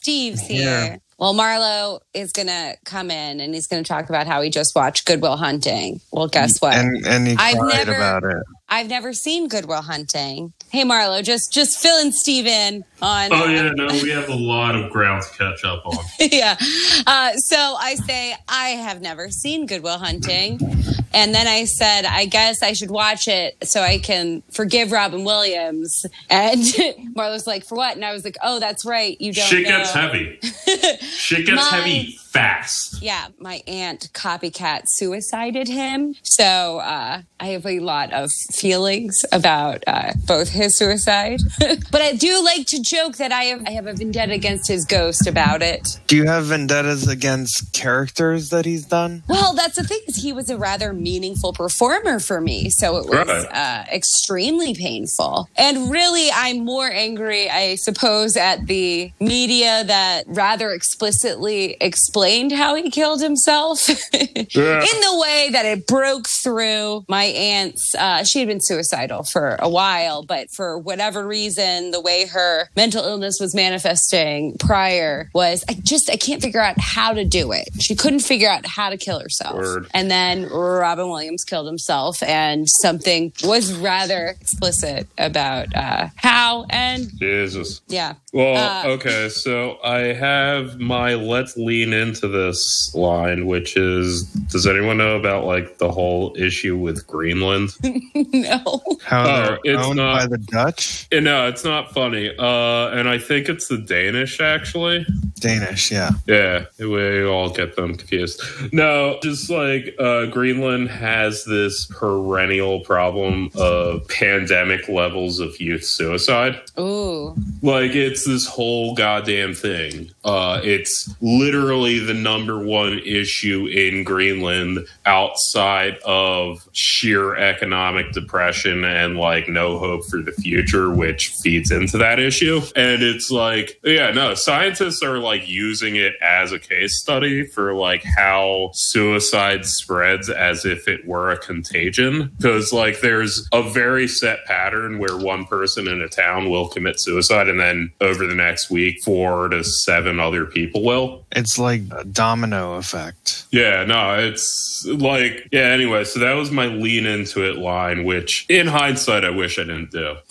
Steve's here. here. Well, Marlo is going to come in and he's going to talk about how he just watched Good Will Hunting. Well, guess what? And and he I've cried never- about it. I've never seen Good Will Hunting. Hey, Marlo, just just filling Steve in on. Oh uh, yeah, no, we have a lot of ground to catch up on. yeah. Uh, so I say, I have never seen Good Will Hunting. And then I said, I guess I should watch it so I can forgive Robin Williams. And Marlo's like, for what? And I was like, oh, that's right. You don't Shit know. gets heavy. Shit gets My- heavy fast. Yeah, my aunt copycat suicided him. So uh, I have a lot of feelings about uh, both his suicide. but I do like to joke that I have, I have a vendetta against his ghost about it. Do you have vendettas against characters that he's done? Well, that's the thing is he was a rather meaningful performer for me, so it was Right. uh, extremely painful. And really, I'm more angry, I suppose, at the media that rather explicitly explained how he killed himself in the way that it broke through my aunt's. Uh, she had been suicidal for a while, but for whatever reason, the way her mental illness was manifesting prior was I just I can't figure out how to do it. She couldn't figure out how to kill herself. Word. And then Robin Williams killed himself, and something was rather explicit about uh, how. And Jesus. yeah, Well, Uh, okay, so I have my let's lean into this line, which is does anyone know about like the whole issue with Greenland? no. How Oh, they're it's owned not- by the Dutch? No, it's not funny. Uh, and I think it's the Danish actually. Danish, yeah. Yeah, we all get them confused. No, just like uh, Greenland has this perennial problem of pandemic levels of youth suicide. Ooh. Like it's this whole goddamn thing. Uh, it's literally the number one issue in Greenland outside of sheer economic depression and like no hope for the future, which feeds into that issue. And it's like, yeah, no, scientists are like using it as a case study for like how suicide spreads as if it were a contagion. Because like there's a very set pattern where one person in a town will commit suicide and then over the next week, four to seven other people will. It's like a domino effect. Yeah, no, it's like, yeah, anyway, so that was my lean into it line, which in hindsight, I wish I didn't do.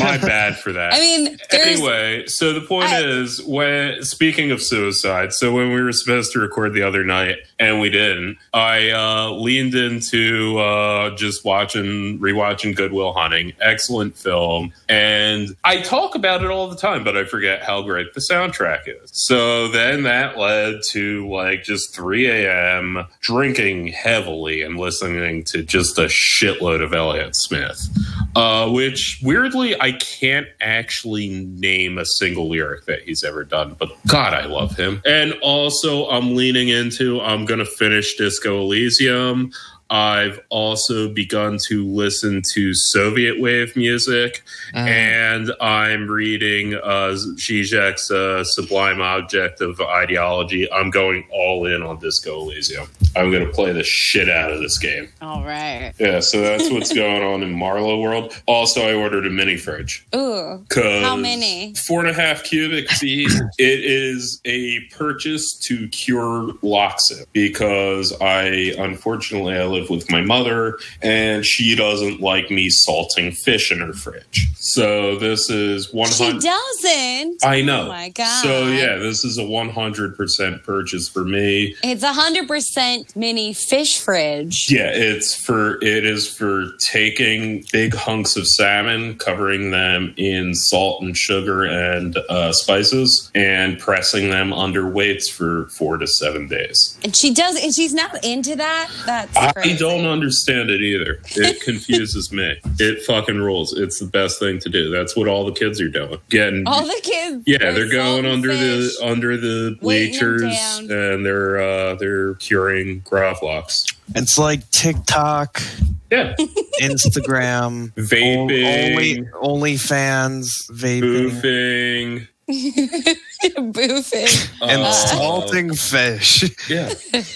my bad for that. I mean. Anyway, so the point I- is, when speaking of suicide, so when we were supposed to record the other night and we didn't, I uh, leaned into uh, just watching, rewatching Good Will Hunting. Excellent film, and I talk about it all the time, but I forget how great the soundtrack is. So then that led to like just 3 a.m. drinking heavily and listening to just a shitload of Elliott Smith uh, which weirdly I can't actually name a single lyric that he's ever done, but God, I love him. And also, I'm leaning into I'm gonna finish Disco Elysium. I've also begun to listen to Soviet wave music, and I'm reading uh, Zizek's uh, Sublime Object of Ideology. I'm going all in on Disco Elysium. I'm going to play the shit out of this game. All right. Yeah, so that's what's going on in Marlo World. Also, I ordered a mini fridge. Ooh. 'cause How many? Four and a half cubic feet. it is a purchase to cure Loxit because I, unfortunately, I live live with my mother, and she doesn't like me salting fish in her fridge. So this is one hundred. She 100. doesn't. I know. Oh my god. So yeah, this is a 100% purchase for me. It's a hundred percent mini fish fridge. Yeah, it's for it is for taking big hunks of salmon, covering them in salt and sugar and uh, spices, and pressing them under weights for four to seven days. And she does and she's not into that. That's I crazy. don't understand it either. It confuses me. It fucking rules. It's the best thing to do. That's what all the kids are doing. Getting all the kids yeah, they're going under fish. the under the bleachers and they're uh, they're curing gravlax. It's like TikTok, Yeah, Instagram, vaping, only OnlyFans, vaping, boofing. boofing. and uh, salting fish. Yeah,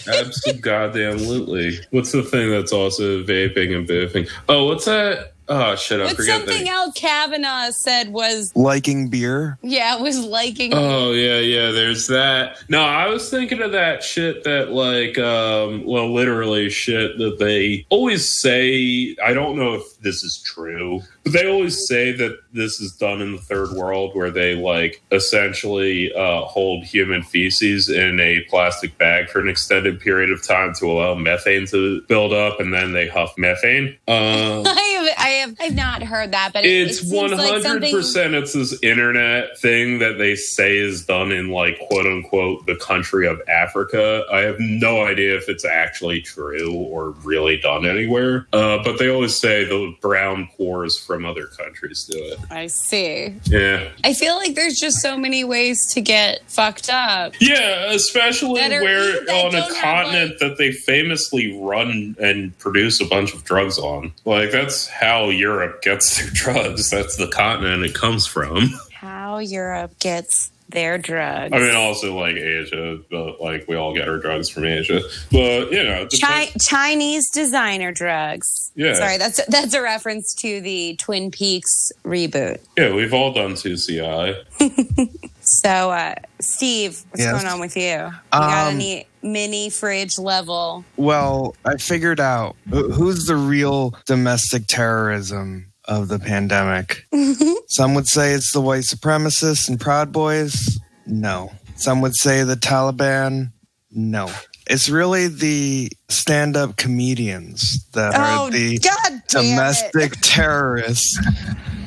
absolutely. What's the thing that's also vaping and boofing? Oh, what's that? Oh shit, I What's forget something the. else Kavanaugh said was Liking beer. yeah, it was liking Oh yeah, yeah. There's that. No, I was thinking of that shit that like, um, well, literally shit that they always say. I don't know if this is true, but they always say that this is done in the third world, where they like essentially uh, hold human feces in a plastic bag for an extended period of time to allow methane to build up, and then they huff methane. Um, I have, I have, I've not heard that, but it, it's it seems one like hundred something. percent. It's this internet thing that they say is done in like quote unquote the country of Africa. I have no idea if it's actually true or really done anywhere. Uh, but they always say the brown pores from other countries do it. I see. Yeah, I feel like there's just so many ways to get fucked up. yeah, especially are- where on a don't have, continent that they famously run and produce a bunch of drugs on. Like that's how Europe gets their drugs. That's the continent it comes from. How Europe gets their drugs. I mean, also like Asia, but like we all get our drugs from Asia. But you know, Chi- depends- Chinese designer drugs. Yeah. Sorry, that's that's a reference to the Twin Peaks reboot. yeah, we've all done 2CI. So, uh, Steve, what's Yes. going on with you? You got Um, any mini fridge level? Well, I figured out who's the real domestic terrorism of the pandemic. Some would say it's the white supremacists and Proud Boys. No. Some would say the Taliban. No. It's really the stand up comedians that Oh, are the God damn it. domestic terrorists.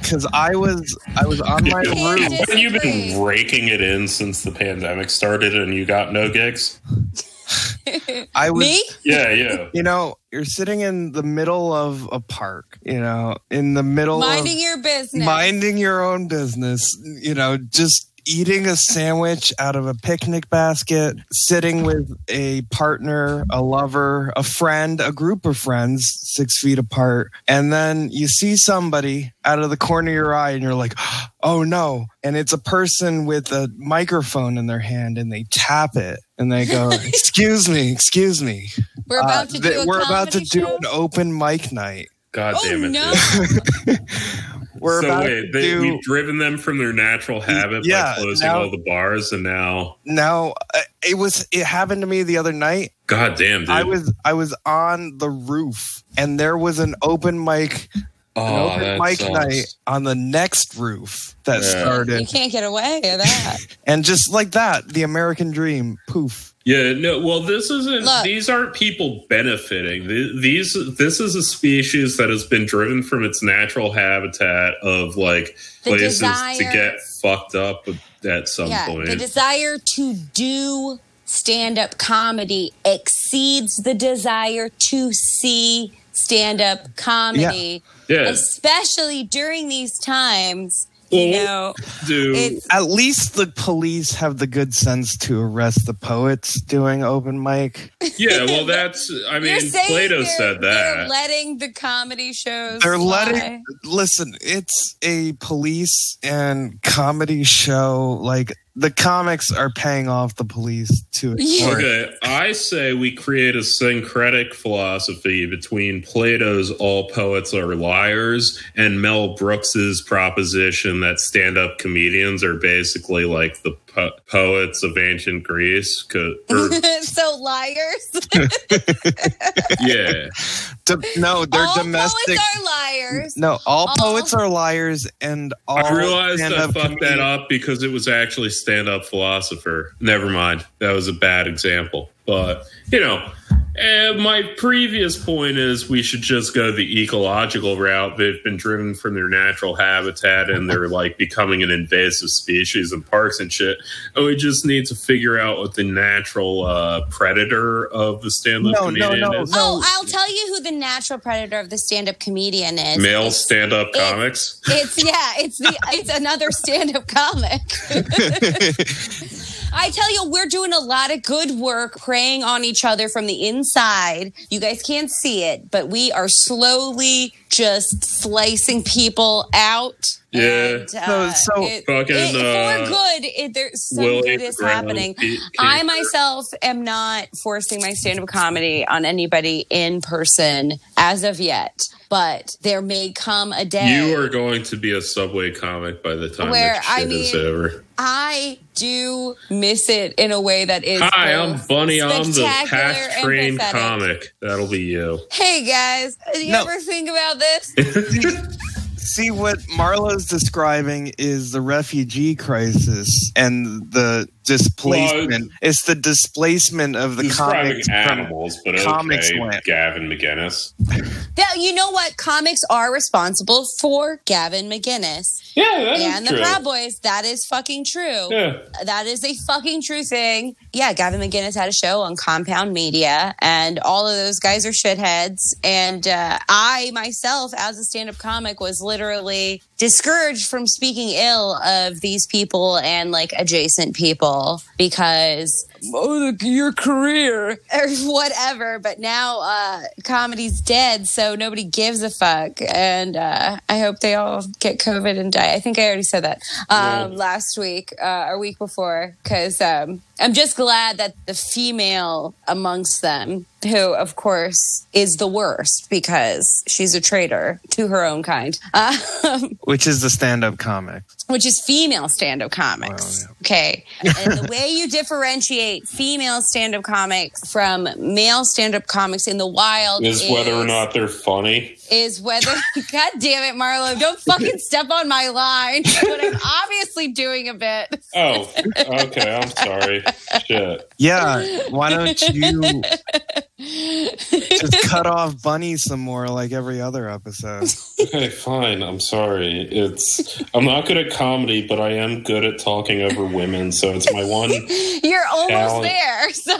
Because I was I was on my Can't roof. just- Haven't you been raking it in since the pandemic started and you got no gigs? I was Me? Yeah, yeah. you know, you're sitting in the middle of a park, you know, in the middle Minding of your business. minding your own business, you know, just eating a sandwich out of a picnic basket, sitting with a partner, a lover, a friend, a group of friends, six feet apart. And then you see somebody out of the corner of your eye and you're like, oh no. And it's a person with a microphone in their hand and they tap it and they go, excuse me, excuse me. We're about Uh, to th- do a we're about to comedy do an open mic night. God Oh, damn it. no. dude. We're so about wait, to they, do we've driven them from their natural habit Yeah, by closing now- all the bars, and now, now. uh, It was. It happened to me the other night. God damn, dude. I was. I was on the roof, and there was an open mic. oh, An open mic sucks. night on the next roof that Yeah. You can't get away with that. and just like that, the American dream. Poof. Yeah, no. Well, this isn't. Look. These aren't people benefiting. These. This is a species that has been driven from its natural habitat of like The places to get fucked up at some yeah, point. the desire to do stand up comedy exceeds the desire to see stand up comedy, yeah, especially during these times. Well, You know, dude. At least the police have the good sense to arrest the poets doing open mic. yeah, well, that's. I mean, Plato they're, said they're that. letting the comedy shows. They're fly. letting listen, it's a police and comedy show. Like the comics are paying off the police to Yeah. Okay, I say we create a syncretic philosophy between Plato's all poets are liars and Mel Brooks's proposition that stand-up comedians are basically like the po- poets of ancient Greece. 'cause- or- so liars. yeah, Do- no, they're all domestic. poets are liars. no, all all- poets are liars, and all I realized I stand-up fucked that up because it was actually stand-up philosopher. Never mind, that was a bad example. But you know, and my previous point is we should just go the ecological route. They've been driven from their natural habitat and they're like becoming an invasive species in parks and shit. And we just need to figure out what the natural uh, predator of the stand-up No, no, comedian no, is. no. Oh, I'll tell you who the natural predator of the stand-up comedian is. Male It's- stand-up comics. It's yeah, it's the it's another stand-up comic. I tell you, we're doing a lot of good work preying on each other from the inside. You guys can't see it, but we are slowly just slicing people out. Yeah. And, uh, So- so- it- Fucking, it- uh, for good. It, there's some Willie good is happening. Pete- I myself am not forcing my stand-up comedy on anybody in person as of yet, but there may come a day. You are going to be a subway comic by the time Where, this shit I is mean, over. I do miss it in a way that is. Hi, I'm both Bunny. I'm the past and trained comic. That'll be you. Hey guys, do you No. ever think about this? See what Marlo's describing is the refugee crisis and the displacement. it's the displacement of the Describing comics. from- animals, but comics okay, land. Gavin McInnes. Now, you know what? Comics are responsible for Gavin McInnes Yeah, that's and the true. Proud Boys. That is fucking true. Yeah. That is a fucking true thing. Yeah, Gavin McInnes had a show on Compound Media, and all of those guys are shitheads. And uh, I myself, as a stand up comic, was literally discouraged from speaking ill of these people and like adjacent people because oh, your career or whatever. But now uh, comedy's dead, so nobody gives a fuck. And uh, I hope they all get COVID and die. I think I already said that um, Yeah. last week uh, or week before because um, I'm just glad that the female amongst them, who of course is the worst because she's a traitor to her own kind, um, which is the stand-up comic. Which is female stand-up comics. Wow, Okay, and the way you differentiate female stand-up comics from male stand-up comics in the wild Is whether or not they're funny. Is whether god damn it marlo don't fucking step on my line but i'm obviously doing a bit Oh, okay. I'm sorry. Shit. Yeah, why don't you just cut off Bunny some more like every other episode? Okay, fine. I'm sorry. It's I'm not good at comedy, but I am good at talking over women. So it's my one you're almost Talent. there so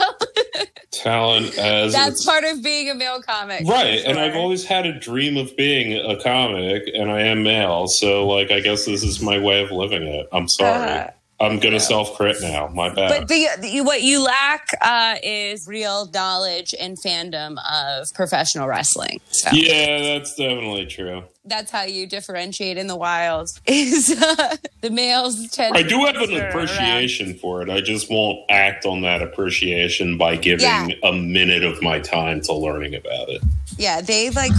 talent as that's part of being a male comic right. for And I've always had a dream of being a comic, and I am male. So like, I guess this is my way of living it. I'm sorry. Uh, I'm gonna self crit now. My bad. But the, the what you lack uh, is real knowledge and fandom of professional wrestling. So yeah, that's definitely true. that's how you differentiate in the wild. Is uh, the males tend? I do have an around. appreciation for it. I just won't act on that appreciation by giving Yeah. a minute of my time to learning about it. Yeah, they like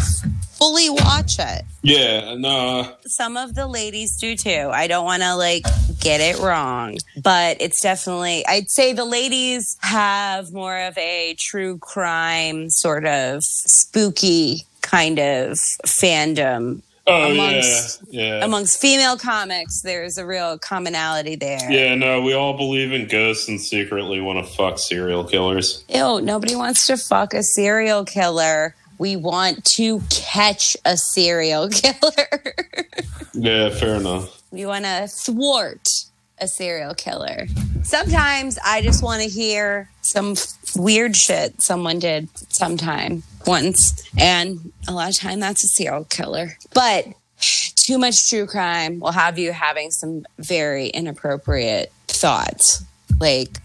fully watch it. Yeah, no. Some of the ladies do too. I don't want to like get it wrong, but it's definitely, I'd say the ladies have more of a true crime sort of spooky kind of fandom. Oh Amongst- yeah, yeah. Amongst female comics, there's a real commonality there. yeah, no, we all believe in ghosts and secretly want to fuck serial killers. Ew, nobody wants to fuck a serial killer. We want to catch a serial killer. Yeah, fair enough. We want to thwart a serial killer. Sometimes I just want to hear some weird shit someone did sometime once. And a lot of time that's a serial killer. But too much true crime will have you having some very inappropriate thoughts. Like,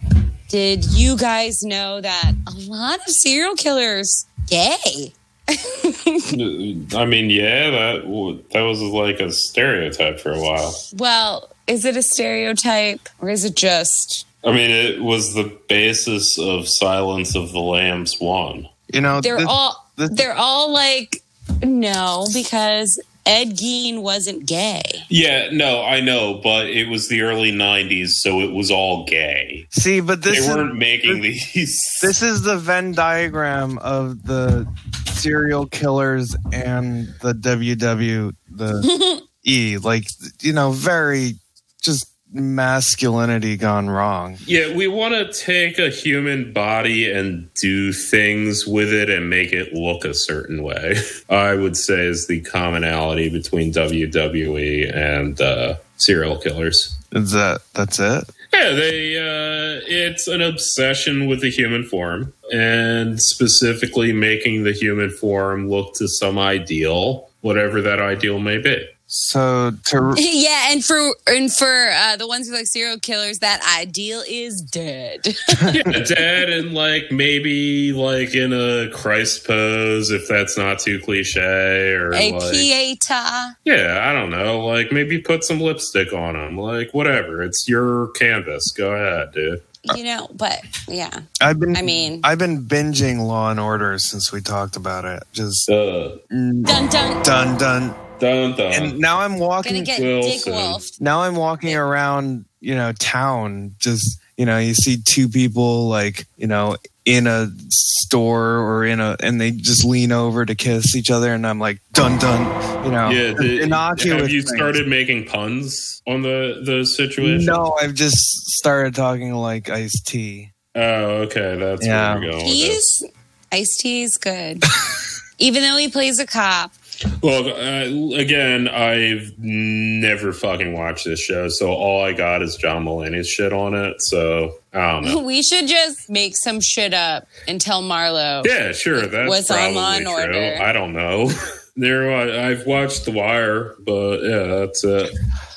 did you guys know that a lot of serial killers gay? I mean, yeah, that that was like a stereotype for a while. Well, is it a stereotype or is it just I mean, it was the basis of Silence of the Lambs one. You know, they're this- all this- they're all like no because Ed Gein wasn't gay. Yeah, no, I know, but it was the early '90s, so it was all gay. See, but this they weren't making these. this is the Venn diagram of the serial killers and the WW the E. Like you know, very just masculinity gone wrong. Yeah, we want to take a human body and do things with it and make it look a certain way. I would say is the commonality between WWE and uh, serial killers. Is that that's it? Yeah, they uh it's an obsession with the human form and specifically making the human form look to some ideal, whatever that ideal may be. So to yeah, and for and for uh, the ones who like serial killers, that ideal is dead. yeah, dead and like maybe like in a Christ pose if that's not too cliche or A like pieta. yeah, I don't know, like maybe put some lipstick on them, like whatever. It's your canvas. Go ahead, dude. You know, but yeah, I've been I mean- I've been binging Law and Order since we talked about it. Just Uh, dun dun. done done. Dun dun. And now I'm walking get dick now I'm walking around, you know, town. Just you know, you see two people like you know in a store or in a, and they just lean over to kiss each other, and I'm like, dun dun. You know, yeah, did- innocuous. have you things. started making puns on the the situation? No, I've just started talking like Ice T. Oh, okay, that's Yeah. where we're going. with it. He's Ice T is good, even though he plays a cop. Well, uh, again, I've never fucking watched this show, so all I got is John Mulaney's shit on it. So I don't know. We should just make some shit up and tell Marlo. Yeah, sure, that's Was on Law and true. Order. I don't know. there, I've watched The Wire, but yeah, that's it.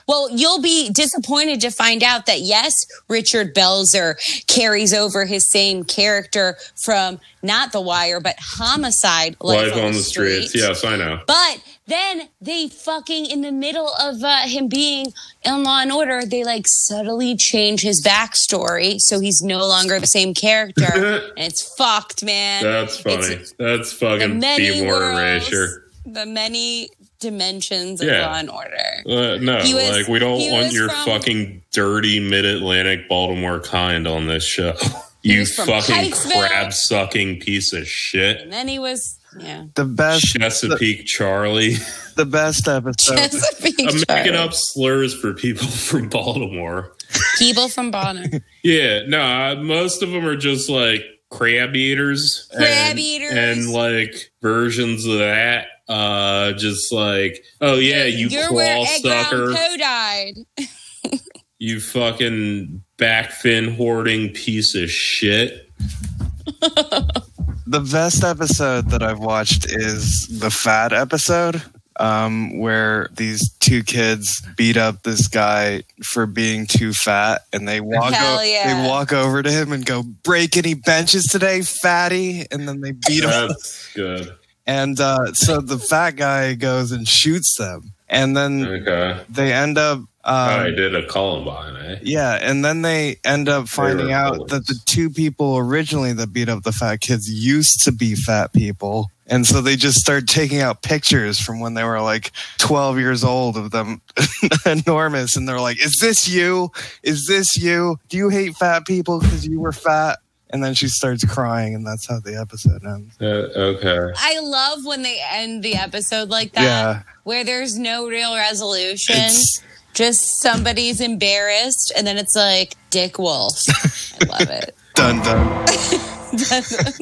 Well, you'll be disappointed to find out that yes, Richard Belzer carries over his same character from not The Wire, but Homicide, Live on the streets. Street. Yes, I know. But then they fucking in the middle of uh, him being in Law and Order, they like subtly change his backstory so he's no longer the same character, and it's fucked, man. That's funny. It's that's fucking many B word worlds, erasure. the many dimensions of Yeah. Law and Order. Uh, no, was- like we don't want your from- fucking dirty mid-Atlantic Baltimore kind on this show. you fucking crab sucking piece of shit. And then he was, yeah. The best, Chesapeake Charlie. the best episode. Chesapeake I'm making up slurs for people from Baltimore. People from Bonner. Yeah, no, uh, most of them are just like crab eaters. Crab and, eaters. And like versions of that. Uh, just like, oh yeah, you You're claw sucker. Poe died. You fucking backfin hoarding piece of shit. the best episode that I've watched is the fat episode, um, where these two kids beat up this guy for being too fat, and they walk o- yeah. they walk over to him and go, "Break any benches today, fatty?" And then they beat him. That's good. And uh, so the fat guy goes and shoots them, and then Okay. they end up. Um, I did a Columbine, eh? Yeah, and then they end up finding out bullets. that the two people originally that beat up the fat kids used to be fat people. And so they just start taking out pictures from when they were like 12 years old of them enormous. And they're like, Is this you? Is this you? Do you hate fat people because you were fat? And then she starts crying, and that's how the episode ends. Uh, okay. I love when they end the episode like that, Yeah. where there's no real resolution. It's just somebody's embarrassed, and then it's like Dick Wolf. I love it. Dun dun.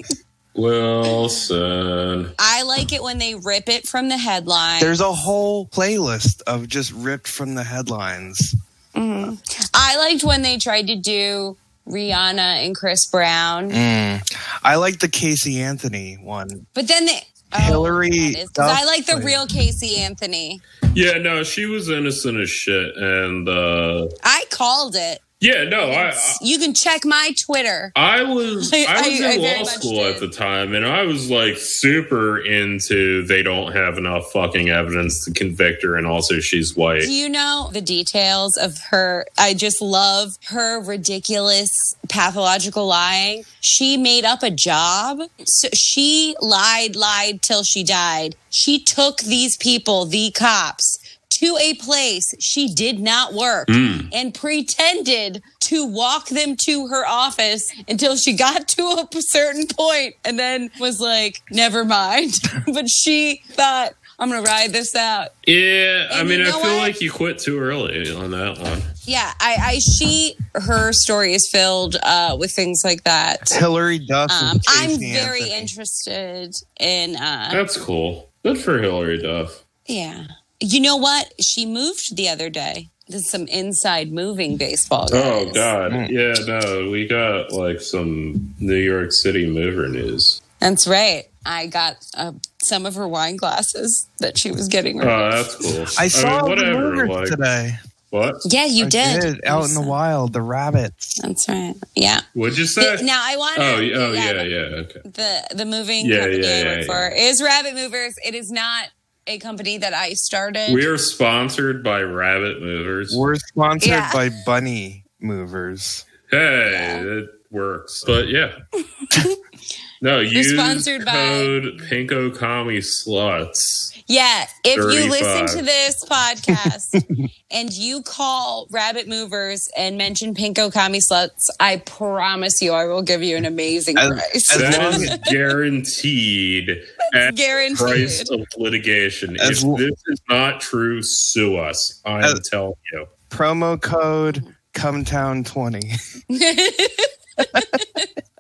Wilson. I like it when they rip it from the headline. There's a whole playlist of just ripped from the headlines. I liked when they tried to do Rihanna and Chris Brown, Mm. I like the Casey Anthony one. but then they. Oh, Hillary that is- 'cause I like the real Casey Anthony. Yeah, no, she was innocent as shit, and uh I called it. Yeah, no, I, I you can check my Twitter. I was I- I, was in law school at the time, and I was like super into they don't have enough fucking evidence to convict her, and also she's white. Do you know the details of her? I just love her ridiculous pathological lying. She made up a job. So she lied, lied till she died. She took these people, the cops, to a place she did not work and pretended to walk them to her office until she got to a certain point and then was like, never mind. but she thought, I'm going to ride this out. Yeah, I mean, you I feel what? like you quit too early on that one. Yeah, I, I she her story is filled uh, with things like that. Hilary Duff. and Um, I'm very Anthony. interested in. Uh, That's cool. Good for Hilary Duff. yeah, you know what? She moved the other day. This is some inside moving baseball. Oh. God, Mm. yeah, no, we got like some New York City mover news. that's right. I got uh, some of her wine glasses that she was getting rid Oh, of. that's cool. I saw mean, the whatever. movers Like today. what? Yeah, you I did. out in the wild. The rabbits. That's right. Yeah. What'd you say? Now I want. oh, oh, yeah, yeah. Okay. the the moving Yeah, company yeah, I yeah, work for is Rabbit Movers. It is not a company that I started. We are sponsored by Rabbit Movers. We're sponsored Yeah. by Bunny Movers. Hey, it works. But yeah. no, use sponsored by- code Pinko Commie Sluts. Yeah, if you 35. listen to this podcast and you call Rabbit Movers and mention Pinko Commie Sluts, I promise you I will give you an amazing As- price. as That long is guaranteed at Guaranteed. price of litigation. As if this is not true, sue us. I am As- telling you. Promo code Cumtown20.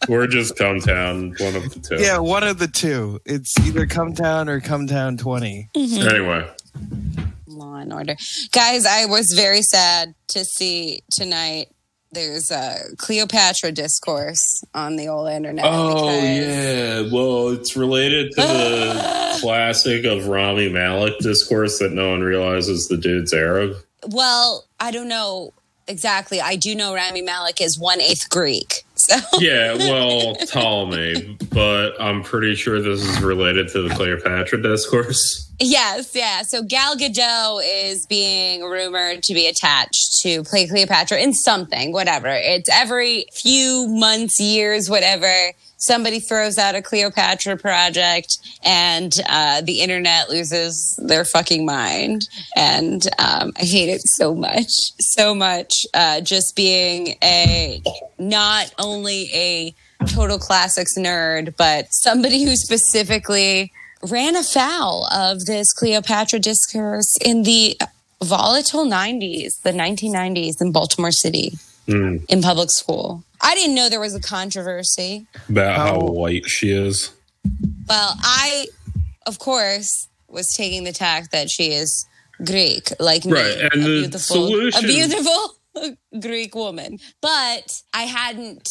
Or just come town, one of the two. Yeah, one of the two. It's either come town or come town 20. Mm-hmm. Anyway, Law and Order. Guys, I was very sad to see tonight there's a Cleopatra discourse on the old internet. Oh yeah, well, it's related to the classic of Rami Malek discourse that no one realizes the dude's Arab. Well, I don't know exactly. I do know Rami Malek is one eighth Greek. So Yeah, well, Ptolemy, but I'm pretty sure this is related to the Cleopatra discourse. yes, yeah. So Gal Gadot is being rumored to be attached to play Cleopatra in something, whatever. It's every few months, years, whatever. Somebody throws out a Cleopatra project, and uh, the internet loses their fucking mind. And um, I hate it so much, so much. Uh, just being a not only a total classics nerd, but somebody who specifically ran afoul of this Cleopatra discourse in the volatile 90s, the 1990s in Baltimore City Hmm, in public school. I didn't know there was a controversy. about how How- white she is. Well, I, of course, was taking the tack that she is Greek, like me, Right, and a the beautiful, solution- a beautiful Greek woman. But I hadn't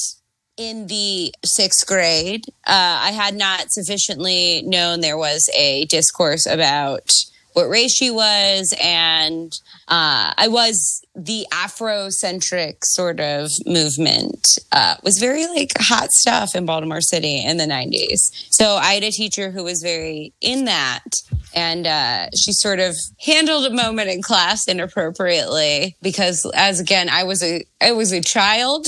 in the sixth grade. Uh, I had not sufficiently known there was a discourse about what race she was, and uh, I was the Afrocentric sort of movement uh, was very like hot stuff in Baltimore City in the 90s. So I had a teacher who was very in that. And uh, she sort of handled a moment in class inappropriately because, as again, I was a I was a child.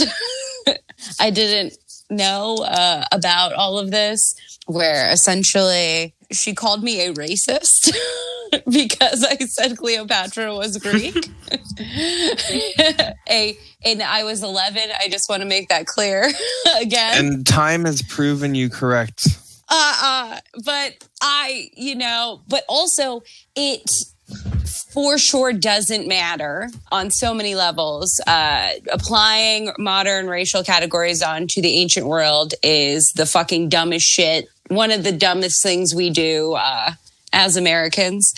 I didn't know uh, about all of this. Where essentially she called me a racist because I said Cleopatra was Greek. a and I was 11. I just want to make that clear again. And time has proven you correct. uh, uh, but I, you know, but also it for sure doesn't matter on so many levels. Uh, applying modern racial categories onto the ancient world is the fucking dumbest shit. One of the dumbest things we do. Uh, as Americans.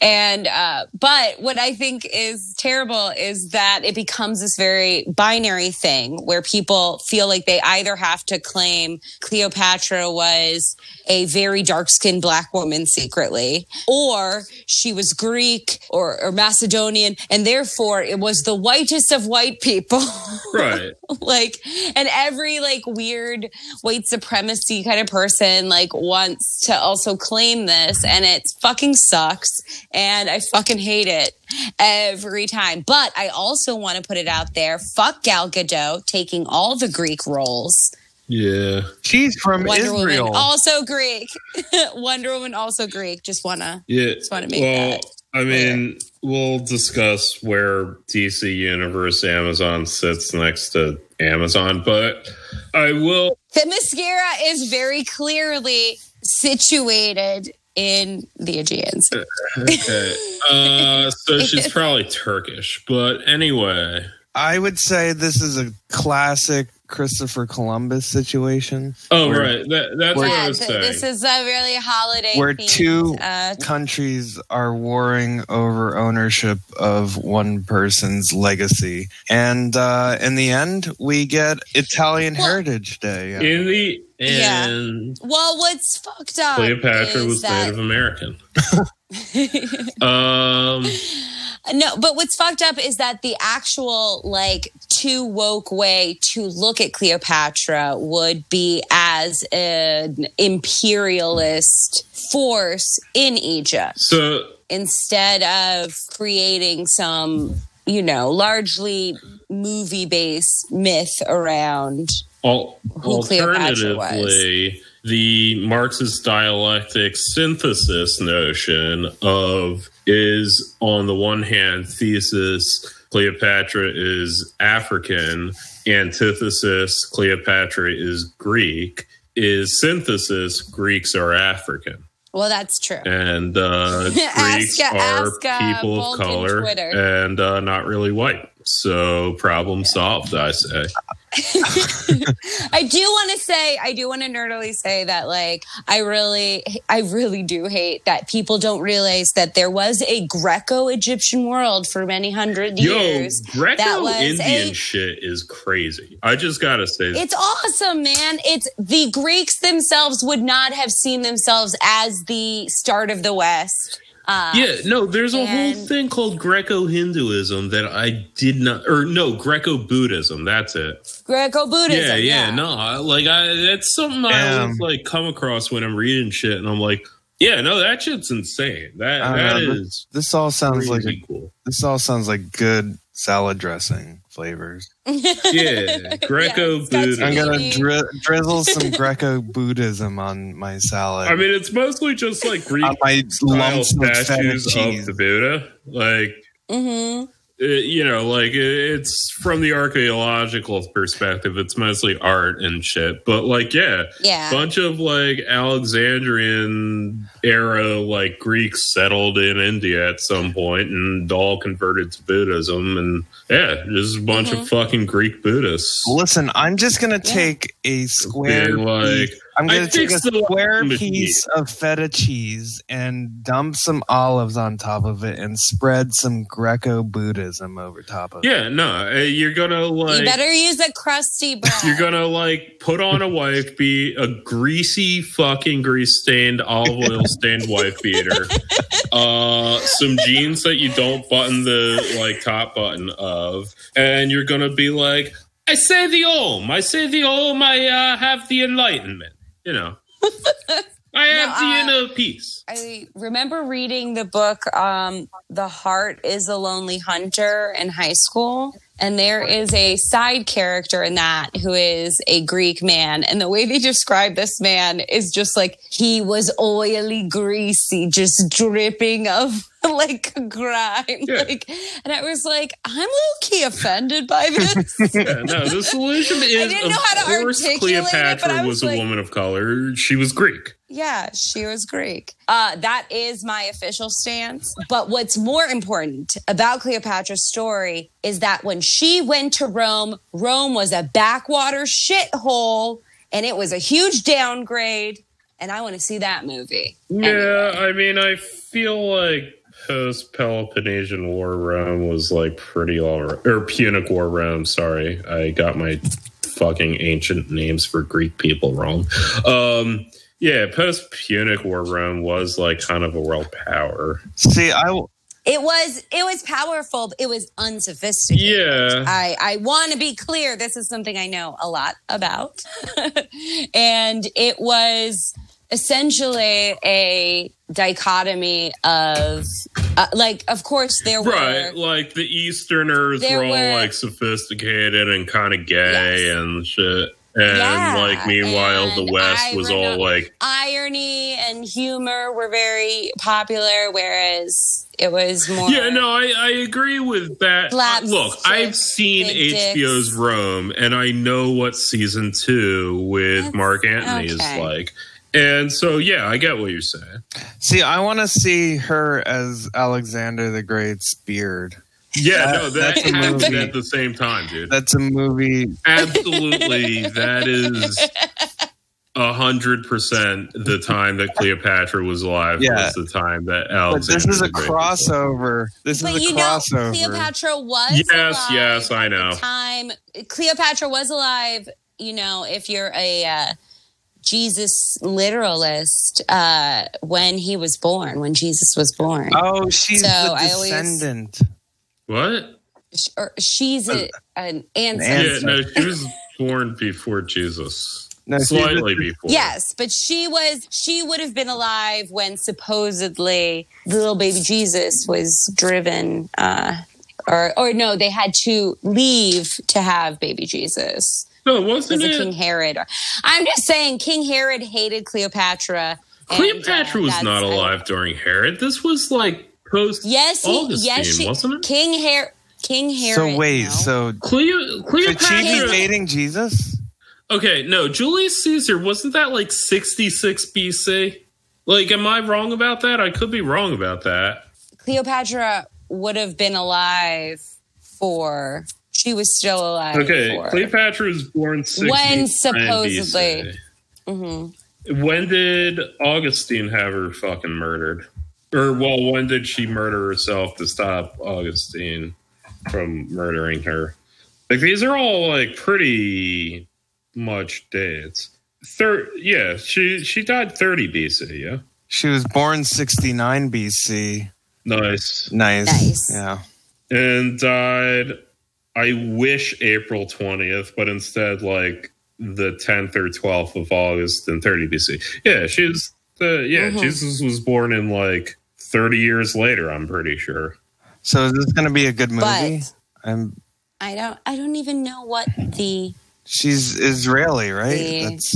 And, uh, but what I think is terrible is that it becomes this very binary thing where people feel like they either have to claim Cleopatra was a very dark skinned black woman secretly, or she was Greek or, or Macedonian, and therefore it was the whitest of white people. Right. like, and every like weird white supremacy kind of person like wants to also claim this, and it fucking sucks, and I fucking hate it every time. But I also want to put it out there: fuck Gal Gadot taking all the Greek roles. Yeah. She's from Wonder Israel. Woman also Greek. Wonder Woman also Greek. Just wanna Yeah. just wanna make well, that. I mean, we'll discuss where DC Universe Amazon sits next to Amazon, but I will. Themyscira is very clearly situated in the Aegeans. Okay. Uh, so she's probably Turkish, but anyway. I would say this is a classic Christopher Columbus situation Oh, Where- right. That, that's what I was th- saying. this is a really holiday. Where themed, two uh, countries are warring over ownership of one person's legacy. And uh, in the end, we get Italian Well- Heritage Day. In the Yeah. well, what's fucked up? Cleopatra was that, Native American. um, No, but what's fucked up is that the actual like too woke way to look at Cleopatra would be as an imperialist force in Egypt so instead of creating some, you know, largely movie based myth around. Al- Who Cleopatra was. alternatively, the Marxist dialectic synthesis notion of is on the one hand thesis Cleopatra is African, antithesis Cleopatra is Greek, is synthesis Greeks are African. Well, that's true. And uh, Ask- Greeks ask, are uh, people of color and uh, not really white. So problem solved, I say. I do want to say, I do want to nerdily say that, like, I really, I really do hate that people don't realize that there was a Greco-Egyptian world for many hundred Yo, years. That Greco Indian a- shit is crazy. I just gotta say, It's awesome, man. It's the Greeks themselves would not have seen themselves as the start of the West. Uh, yeah, no, there's a whole thing called Greco Hinduism that I did not, or no, Greco Buddhism. That's it. Greco-Buddhism. yeah, yeah, no, like I, that's something I Damn. always like come across when I'm reading shit, and I'm like, yeah, no, that shit's insane. That I that know. is This all sounds like cool. this all sounds like good salad dressing flavors. Yeah, Greco it's Buddhism. I'm gonna dri- drizzle some Greco Buddhism on my salad. I mean, it's mostly just like Greek on my style lumps of feta statues of cheese. the Buddha. Like, hmm uh, you know, like it's from the archaeological perspective, it's mostly art and shit. But like, yeah, Yeah. bunch of like Alexandrian era like Greeks settled in India at some point and all converted to Buddhism, and yeah, just a bunch Mm-hmm. of fucking Greek Buddhists. Listen, I'm just gonna take a square Being like, piece. I'm gonna take a square piece of feta cheese and dump some olives on top of it and spread some Greco Buddhism over top of it. Yeah, no, uh, you're gonna like you better use a crusty bread. You're gonna like put on a wife be a greasy fucking grease stained olive oil stained wife beater. Uh some jeans that you don't button the like top button of, and you're gonna be like, I say the om, I say the om, I uh, have the enlightenment. You know. I have uh, the inner peace. I remember reading the book um, The Heart is a Lonely Hunter in high school. And there is a side character in that who is a Greek man. And the way they describe this man is just like he was oily, greasy, just dripping of like grime. Yeah. Like, and I was like, I'm low key offended by this. Yeah, no, the solution is I didn't know how to articulate it, but Cleopatra was, was a like- woman of color. She was Greek. Yeah, she was Greek. Uh, that is my official stance. But what's more important about Cleopatra's story is that when she went to Rome, Rome was a backwater shithole and it was a huge downgrade. and I want to see that movie. Yeah, I mean, I feel like post Peloponnesian War Rome was like pretty all right. Or Punic War Rome, sorry. I got my fucking ancient names for Greek people wrong. Um, yeah, post Punic War Rome was like kind of a world power. See, I w- It was it was powerful. It was unsophisticated. Yeah. I I want to be clear. This is something I know a lot about, and it was essentially a dichotomy of uh, like, of course, there were Right, like the Easterners were all were- like sophisticated and kind of gay Yes. and shit. And Yeah, like meanwhile and the West I was all like irony and humor were very popular, whereas it was more. Yeah, no, I, I agree with that. Slapstick, Look, I've seen HBO's dicks. Rome, and I know what season two with That's- Mark Antony is like. And so, yeah, I get what you're saying. see. I want to see her as Alexander the Great's beard. Yeah, That- no, that that's a happened movie. at the same time, dude. That's a movie. Absolutely, that is a hundred percent the time that Cleopatra was alive Yeah. was the time that But Alexander. this is a the Great was crossover. This But is a you know, crossover. Cleopatra was Yes, alive yes, I know. time Cleopatra was alive. You know, if you're a uh, Jesus literalist, uh, when he was born, when Jesus was born, oh, she's So the I always- descendant. What? Sh- she's a, an Yeah, ancestor. no, she was born before Jesus. No, Slightly before. Yes, but she was she would have been alive when supposedly the little baby Jesus was driven uh or or no, they had to leave to have baby Jesus. No, It wasn't was a King it? Herod. I'm just saying King Herod hated Cleopatra. and, Cleopatra uh, was that's- not I- alive during Herod. This was like post Yes, he, yes, she, wasn't it? King Herod King Herod. So wait, no. so Cleo, could she be Cleopatra. dating Jesus? Okay, no, Julius Caesar wasn't that like 66 BC? Like, am I wrong about that? I could be wrong about that. Cleopatra would have been alive for she was still alive Okay, for Cleopatra was born 69 When supposedly- BC. Mm-hmm. When did Augustine have her fucking murdered? Or well, when did she murder herself to stop Augustine from murdering her? Like these are all like pretty much dates. Third, yeah, she she died 30 BC. Yeah, She was born 69 BC. nice. Nice. Nice. Yeah. and died i wish april 20th but instead like the 10th or 12th of august in 30 bc yeah she's the yeah Mhm. jesus was born in like 30 years later i'm pretty sure So is this going to be a good movie? But- I'm. I don't I don't even know what the She's Israeli, right? The- That's.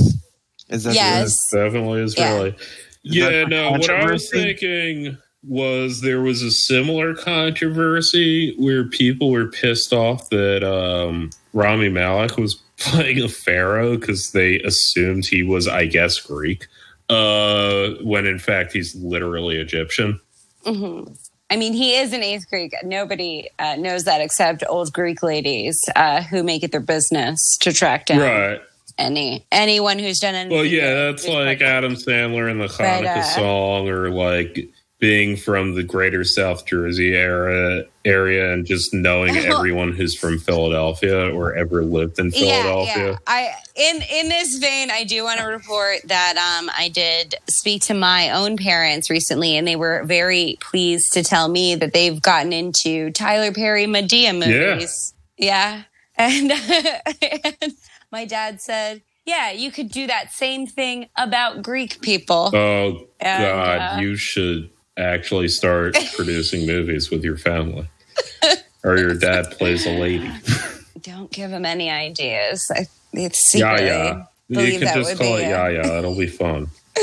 Is that Yes. definitely israeli yeah, that no what i was thinking was there was a similar controversy where people were pissed off that um rami malek was playing a pharaoh because they assumed he was i guess greek uh when in fact he's literally egyptian Mhm. I mean, he is an eighth Greek. Nobody uh, knows that except old Greek ladies uh, who make it their business to track down right any anyone who's done anything. well yeah that's like adam sandler in the But, hanukkah uh, song or like being from the greater south jersey era area and just knowing everyone who's from philadelphia or ever lived in philadelphia Yeah, yeah. I in in this vein, I do want to report that um, I did speak to my own parents recently, and they were very pleased to tell me that they've gotten into Tyler Perry Medea movies. Yeah, And, and my dad said, "Yeah, you could do that same thing about Greek people." Oh And, God, uh, you should actually start producing movies with your family. or your dad plays a lady. Don't give him any ideas. I, it's Yeah, secretly. yeah. You can just call it yeah, yeah. It'll be fun.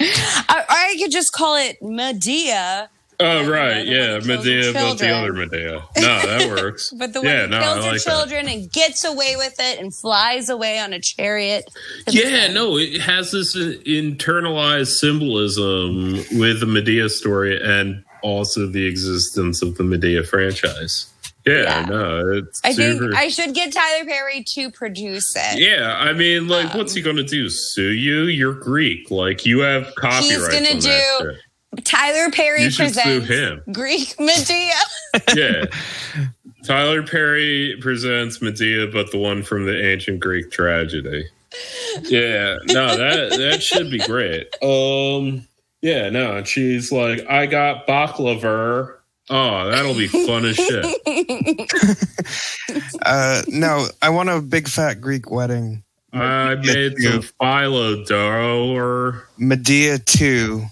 I, I could just call it Medea, Oh right, yeah, the one who kills her Medea, but the other Medea. No, that works. but the one yeah, who no, kills I her like that. children and gets away with it and flies away on a chariot. Yeah, no, it has this internalized symbolism with the Medea story and also the existence of the Medea franchise. Yeah, Yeah. no, it's I super. think I should get Tyler Perry to produce it. yeah, I mean, like, Um, what's he gonna do? Sue you? You're Greek. Like, you have copyrights gonna on that do- shit. Tyler Perry You should sue presents him. Greek Medea. Yeah. Tyler Perry presents Medea, but the one from the ancient Greek tragedy. Yeah, no, that that should be great. Um, yeah, no, and she's like, I got baklava. Oh, that'll be fun as shit. Uh, no, I want a big fat Greek wedding. I made some phyllo dough or Medea 2,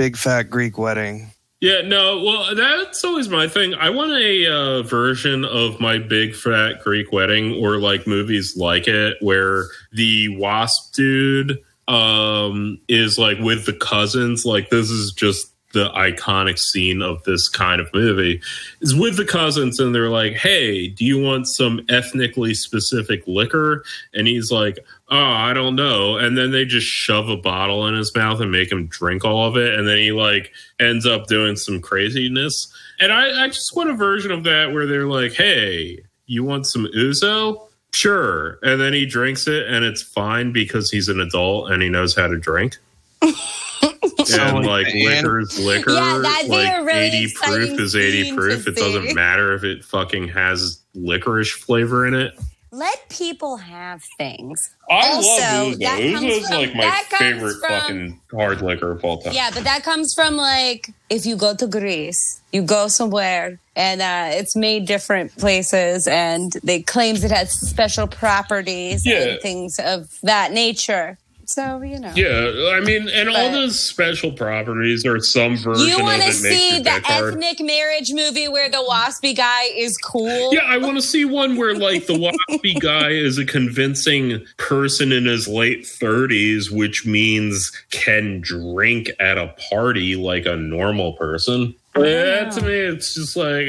big fat Greek wedding. Yeah, no, well, that's always my thing. I want a uh, version of my big fat Greek wedding or like movies like it where the wasp dude um is like with the cousins. Like this is just the iconic scene of this kind of movie is with the cousins and they're like, "Hey, do you want some ethnically specific liquor?" And he's like, "Oh, I don't know." And then they just shove a bottle in his mouth and make him drink all of it and then he like ends up doing some craziness. And I, I just want a version of that where they're like, "Hey, you want some ouzo?" Sure. And then he drinks it and it's fine because he's an adult and he knows how to drink. and like man. liquor's liquor, Yeah, that'd be like a really 80 proof is 80 proof. It doesn't matter if it fucking has licorice flavor in it. Let people have things. I Also, love that Ouzo. comes Ouzo's from- like my favorite from- fucking hard liquor of all time. Yeah, but that comes from like if you go to Greece, you go somewhere and uh, it's made different places and they claims it has special properties Yeah. and things of that nature. So, you know. Yeah, I mean, and all But- those special properties are some version You want to see the dick hard. ethnic marriage movie where the waspy guy is cool? Yeah, I want to see one where like the waspy guy is a convincing person in his late thirties, which means can drink at a party like a normal person. Yeah, to me, it's just like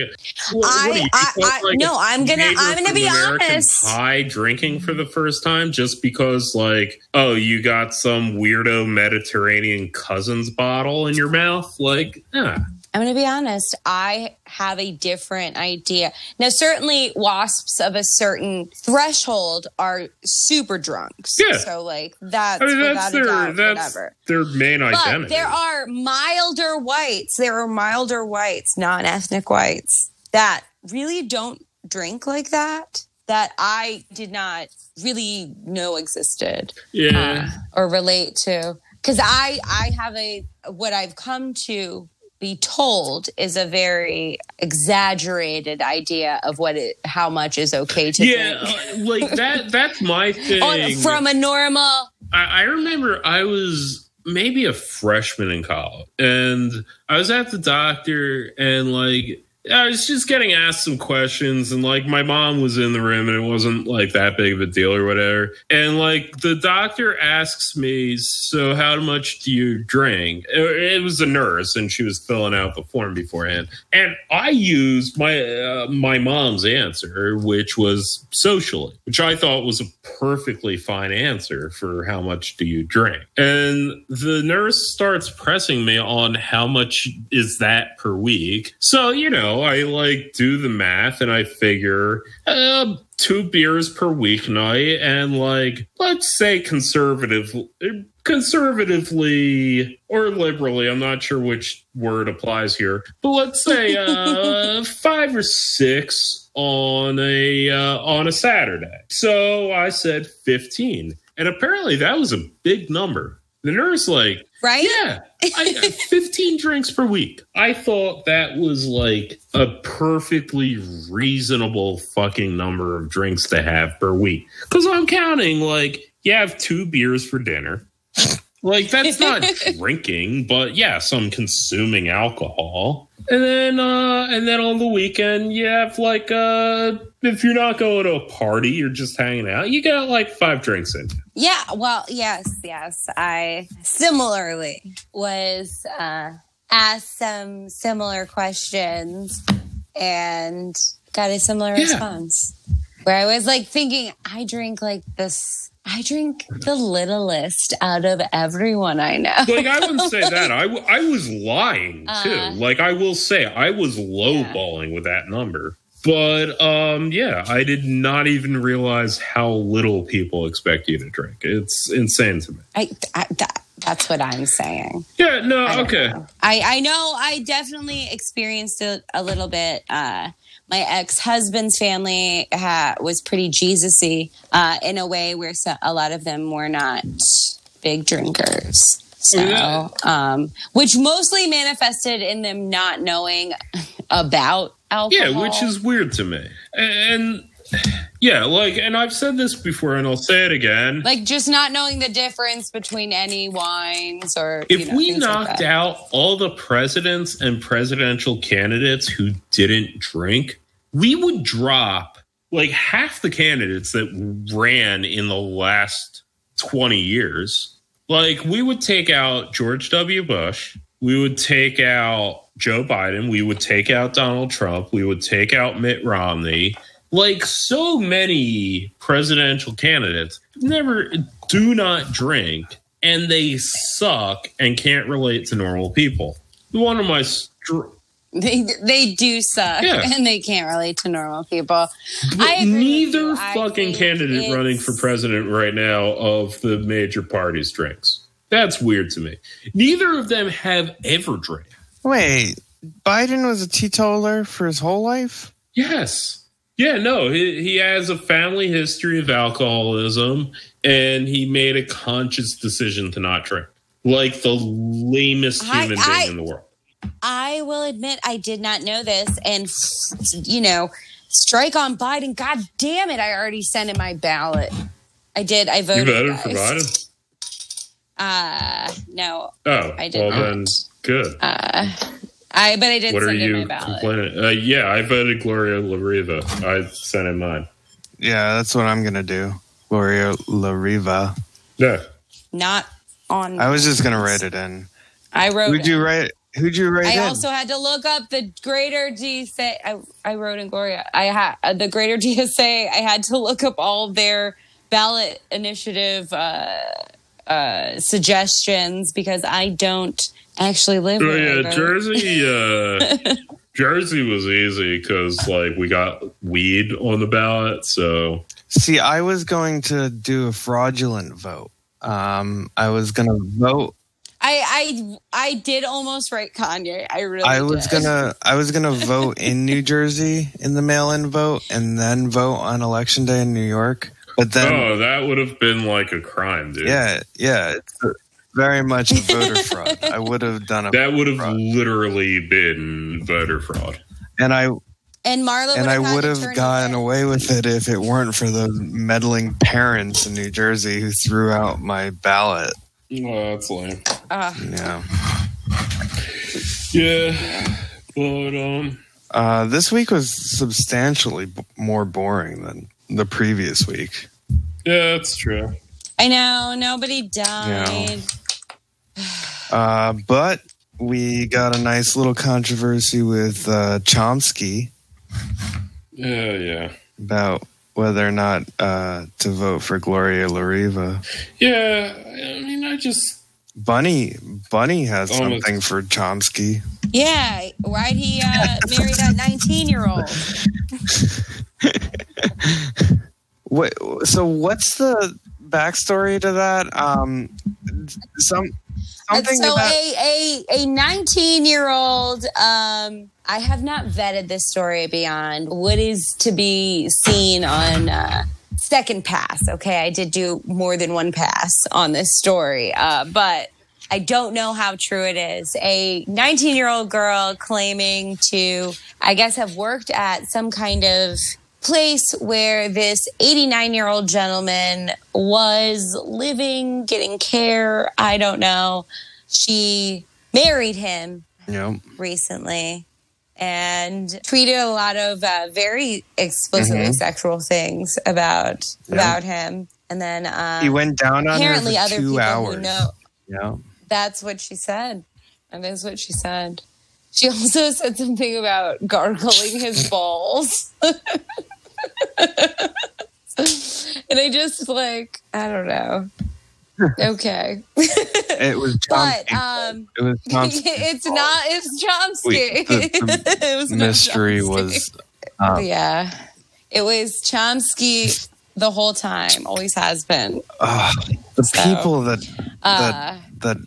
what I- you I- I- no, I'm gonna- I'm gonna be American honest. Pie drinking for the first time just because, like, oh, you got some weirdo Mediterranean cousins bottle in your mouth, like, ah. I'm going to be honest. I have a different idea. Now, certainly, wasps of a certain threshold are super drunks. Yeah. So, like, that's, I mean, that's their doubt, that's whatever. their main But identity. there are milder whites. There are milder whites, non ethnic whites, that really don't drink like that, that I did not really know existed yeah. uh, or relate to because I I have a what I've come to be told is a very exaggerated idea of what it how much is okay to do. yeah, drink. uh, like that. That's my thing. On- from a normal I, I remember I was maybe a freshman in college, and I was at the doctor, and like I was just getting asked some questions, and like my mom was in the room, and it wasn't like that big of a deal or whatever. And like the doctor asks me, "So how much do you drink?" It, it was a nurse, and she was filling out the form beforehand, and I used my uh, my mom's answer, which was socially, which I thought was a perfectly fine answer for how much do you drink. And the nurse starts pressing me on how much is that per week. So, you know, I like do the math and I figure uh, two beers per weeknight and like, let's say conservative. Conservatively or liberally, I'm not sure which word applies here, but let's say uh, five or six on a uh, on a Saturday. So I said 15, and apparently that was a big number. The nurse like, right? yeah, I, 15 drinks per week. I thought that was like a perfectly reasonable fucking number of drinks to have per week. Because I'm counting like you have two beers for dinner. Like that's not drinking, but yeah, I'm consuming alcohol. And then uh and then on the weekend you have like uh if you're not going to a party, you're just hanging out, you got like five drinks in. Yeah, well, yes, yes. I similarly was uh, asked some similar questions and got a similar Yeah. response. Where I was like thinking, I drink like this. I drink the littlest out of everyone I know. like I wouldn't say that. I, w- I was lying too. Uh, like I will say I was lowballing with that number. But um, yeah, I did not even realize how little people expect you to drink. It's insane to me. I, I that, that's what I'm saying. Yeah, no, I okay. know. I I know I definitely experienced it a little bit. Uh, my ex husband's family ha- was pretty Jesusy uh, in a way where so, a lot of them were not big drinkers. So, Yeah. um, which mostly manifested in them not knowing about alcohol. Yeah, which is weird to me. And yeah, like, and I've said this before, and I'll say it again. like just not knowing the difference between any wines or if you know, we things like knocked out all the presidents and presidential candidates who didn't drink, we would drop like half the candidates that ran in the last 20 years. Like, we would take out George W. Bush, we would take out Joe Biden, we would take out Donald Trump, we would take out Mitt Romney. Like, so many presidential candidates never do not drink and they suck and can't relate to normal people. One of my str- They they do suck Yeah. and they can't relate to normal people. I neither you. I fucking candidate it's- running for president right now of the major parties drinks. That's weird to me. Neither of them have ever drank. Wait, Biden was a teetotaler for his whole life? Yes. Yeah, no, he, he has a family history of alcoholism and he made a conscious decision to not drink. Like the lamest human I- being in the world. I will admit I did not know this, and you know, strike on Biden. God damn it! I already sent in my ballot. I did. I You voted. voted for. Biden? Uh no. Oh, I did well not. then, good. Uh, I but I did what are send in my you ballot. complaining? Uh, yeah, I voted Gloria La Riva. I sent in mine. Yeah, that's what I'm gonna do. Gloria La Riva. Yeah. Not on. I was just gonna write it in. I wrote. Who'd you write? Who'd you write I in? also had to look up the Greater DSA. I, I wrote in Gloria. I had uh, the Greater DSA. I had to look up all their ballot initiative uh, uh, suggestions because I don't actually live. Oh yeah, vote. Jersey. Uh, Jersey was easy because like we got weed on the ballot, so See, I was going to do a fraudulent vote. Um, I was gonna vote. I I I did almost write Kanye. I really. I was did. gonna. I was gonna vote in New Jersey in the mail-in vote, and then vote on election day in New York. But then, oh, that would have been like a crime, dude. yeah, yeah, it's very much a voter fraud. I would have done a That would have fraud. literally been voter fraud. and I And Marla and I would have gotten in- away with it if it weren't for the meddling parents in New Jersey who threw out my ballot. Oh, that's lame. Uh, Yeah. Yeah, but um, Uh, this week was substantially b- more boring than the previous week. yeah, that's true. I know nobody died. Uh, but we got a nice little controversy with uh, Chomsky Yeah, yeah, about whether or not uh, to vote for Gloria La Riva. Yeah. I mean, I just Bunny, Bunny has Almost. something for Chomsky. Yeah, right. He uh, married that 19 year old. What? So, what's the backstory to that? Um, some something So about a a a 19 year old. Um, I have not vetted this story beyond what is to be seen on. Uh, Second pass. Okay, I did do more than one pass on this story, uh, but I don't know how true it is. A 19 year old girl claiming to, I guess, have worked at some kind of place where this 89 year old gentleman was living, getting care. I don't know. She married him know, recently and tweeted a lot of uh, very explicitly Mhm. sexual things about Yeah. about him. And then uh, he went down on her apparently other two people hours. who know Yeah. that's what she said. That is what she said. She also said something about gargling his balls. and I just like, I don't know. Okay. It was but um it was Chomsky. it's not it's Chomsky. Wait, the- it was mystery Chomsky. was Um, yeah. It was Chomsky the whole time, always has been. ah, the So, people that Uh, that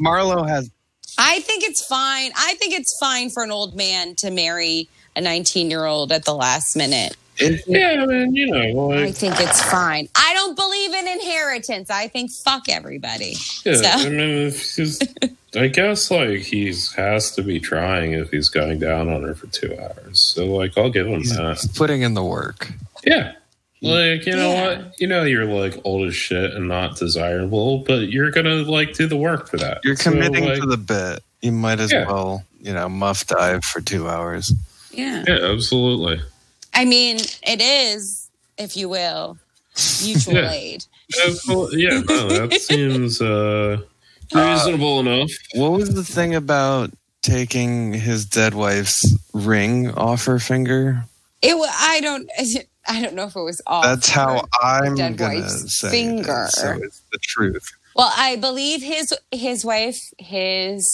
Marlo has. I think it's fine. I think it's fine for an old man to marry a 19 year old at the last minute. It- Yeah, I mean, you know, I think it's fine. I don't believe in inheritance. I think fuck everybody. yeah, So- I mean, if he's, I guess like he's has to be trying if he's going down on her for two hours. So like, I'll give him He's that. putting in the work. Yeah. Like, you know Yeah. what? You know you're like old as shit and not desirable, but you're gonna like do the work for that. You're So, committing like, to the bit. You might as Yeah. well, you know, muff dive for two hours. Yeah. Yeah, absolutely. I mean, it is, if you will, mutual Yeah. aid. Absolutely. Yeah, no, that seems uh reasonable enough. What was the thing about taking his dead wife's ring off her finger? It. wa- I don't. I don't know if it was off. That's how I'm dead gonna wife's say finger. it. So it's the truth. Well, I believe his his wife, his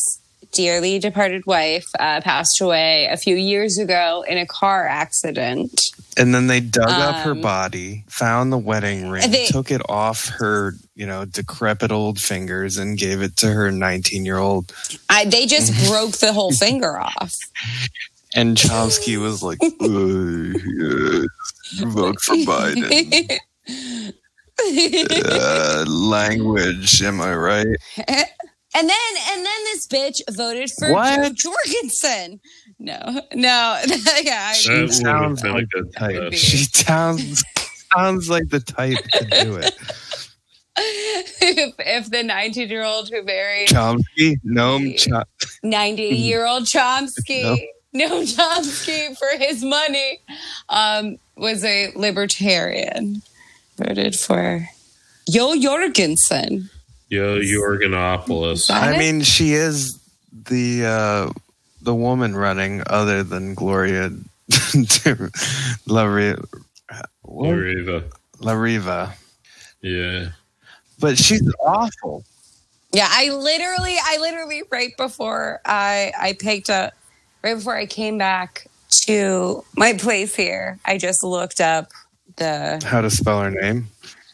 dearly departed wife, uh, passed away a few years ago in a car accident. And then they dug up her Um, body, found the wedding ring, they- took it off her, you know, decrepit old fingers, and gave it to her 19 year old. I, they just broke the whole finger off. And Chomsky was like, "Uh, yes, vote for Biden. Uh, language, am I right? And then and then this bitch voted for What? Jo Jorgensen. No, no, yeah. She I, That would sounds like the type. test. She sounds sounds like the type to do it. if, if the 19 year old who married Chomsky, Noam Chom- 90 year old Chomsky, no Chomsky for his money, um, was a libertarian, voted for Yo Jorgensen. Yo, Jorganopoulos. That I it? mean, she is the uh, the woman running, other than Gloria La, Ri- Loriva. La Riva. Yeah. But she's awful. Yeah, I literally, I literally, right before I I picked up, right before I came back to my place here, I just looked up the How to spell her name?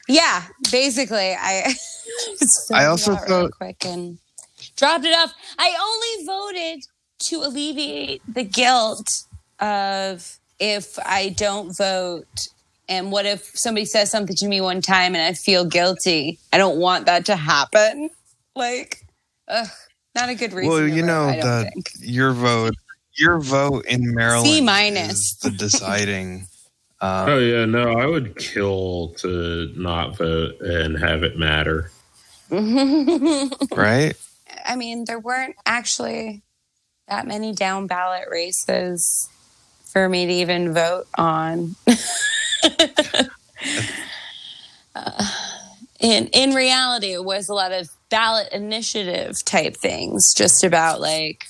yeah. Basically, I I also thought- quick and dropped it off. I only voted to alleviate the guilt of if I don't vote. And what if somebody says something to me one time and I feel guilty? I don't want that to happen. Like, ugh, not a good reason. well, you know that your vote, your vote in Maryland, C minus. is the deciding. Uh, Oh yeah, no, I would kill to not vote and have it matter. right? I mean, there weren't actually that many down ballot races for me to even vote on. Uh, in in reality, it was a lot of ballot initiative type things, just about like,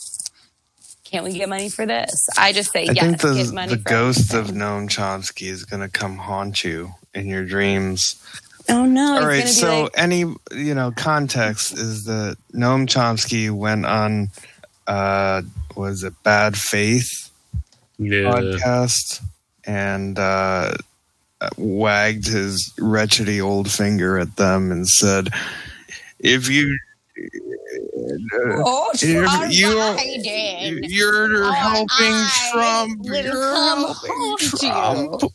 can we get money for this? I just say I yes, think the get money the for ghost of everything. Noam Chomsky is going to come haunt you in your dreams. Oh no! All it's right. gonna be So like, any you know context is that Noam Chomsky went on uh was it Bad Faith Yeah. podcast and uh wagged his wretchedy old finger at them and said, "If you." Oh, you're- you're- You're Oh, helping I Trump. will You're come helping haunt you. Trump.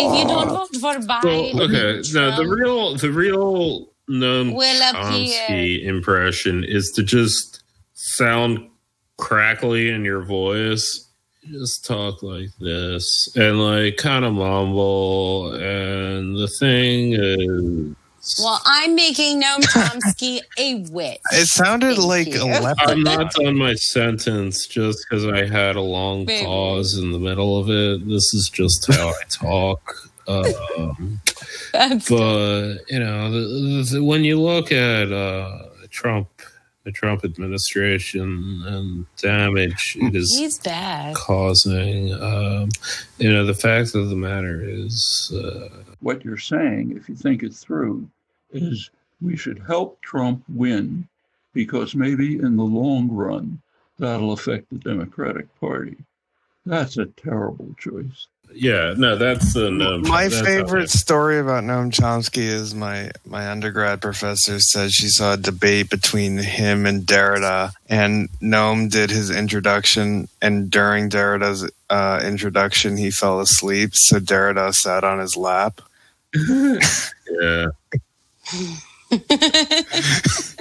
If you don't vote for Well, Biden, okay. No, the real the real Noam will appear. Chomsky impression is to just sound crackly in your voice. Just talk like this and like kind of mumble. And the thing is, Well, I'm making Noam Chomsky a witch. It sounded Thank like you. a leopard. I'm not done my sentence just because I had a long Baby. pause in the middle of it. This is just how I talk. Um, but you know, the, the, when you look at uh, Trump, the Trump administration, and damage it is he's bad. causing, um, you know, the fact of the matter is, uh, what you're saying, if you think it through, is we should help Trump win because maybe in the long run that'll affect the Democratic Party. That's a terrible choice. Yeah, no, that's the no. My that's favorite okay. story about Noam Chomsky is my my undergrad professor said she saw a debate between him and Derrida, and Noam did his introduction, and during Derrida's uh, introduction, he fell asleep, so Derrida sat on his lap. Yeah,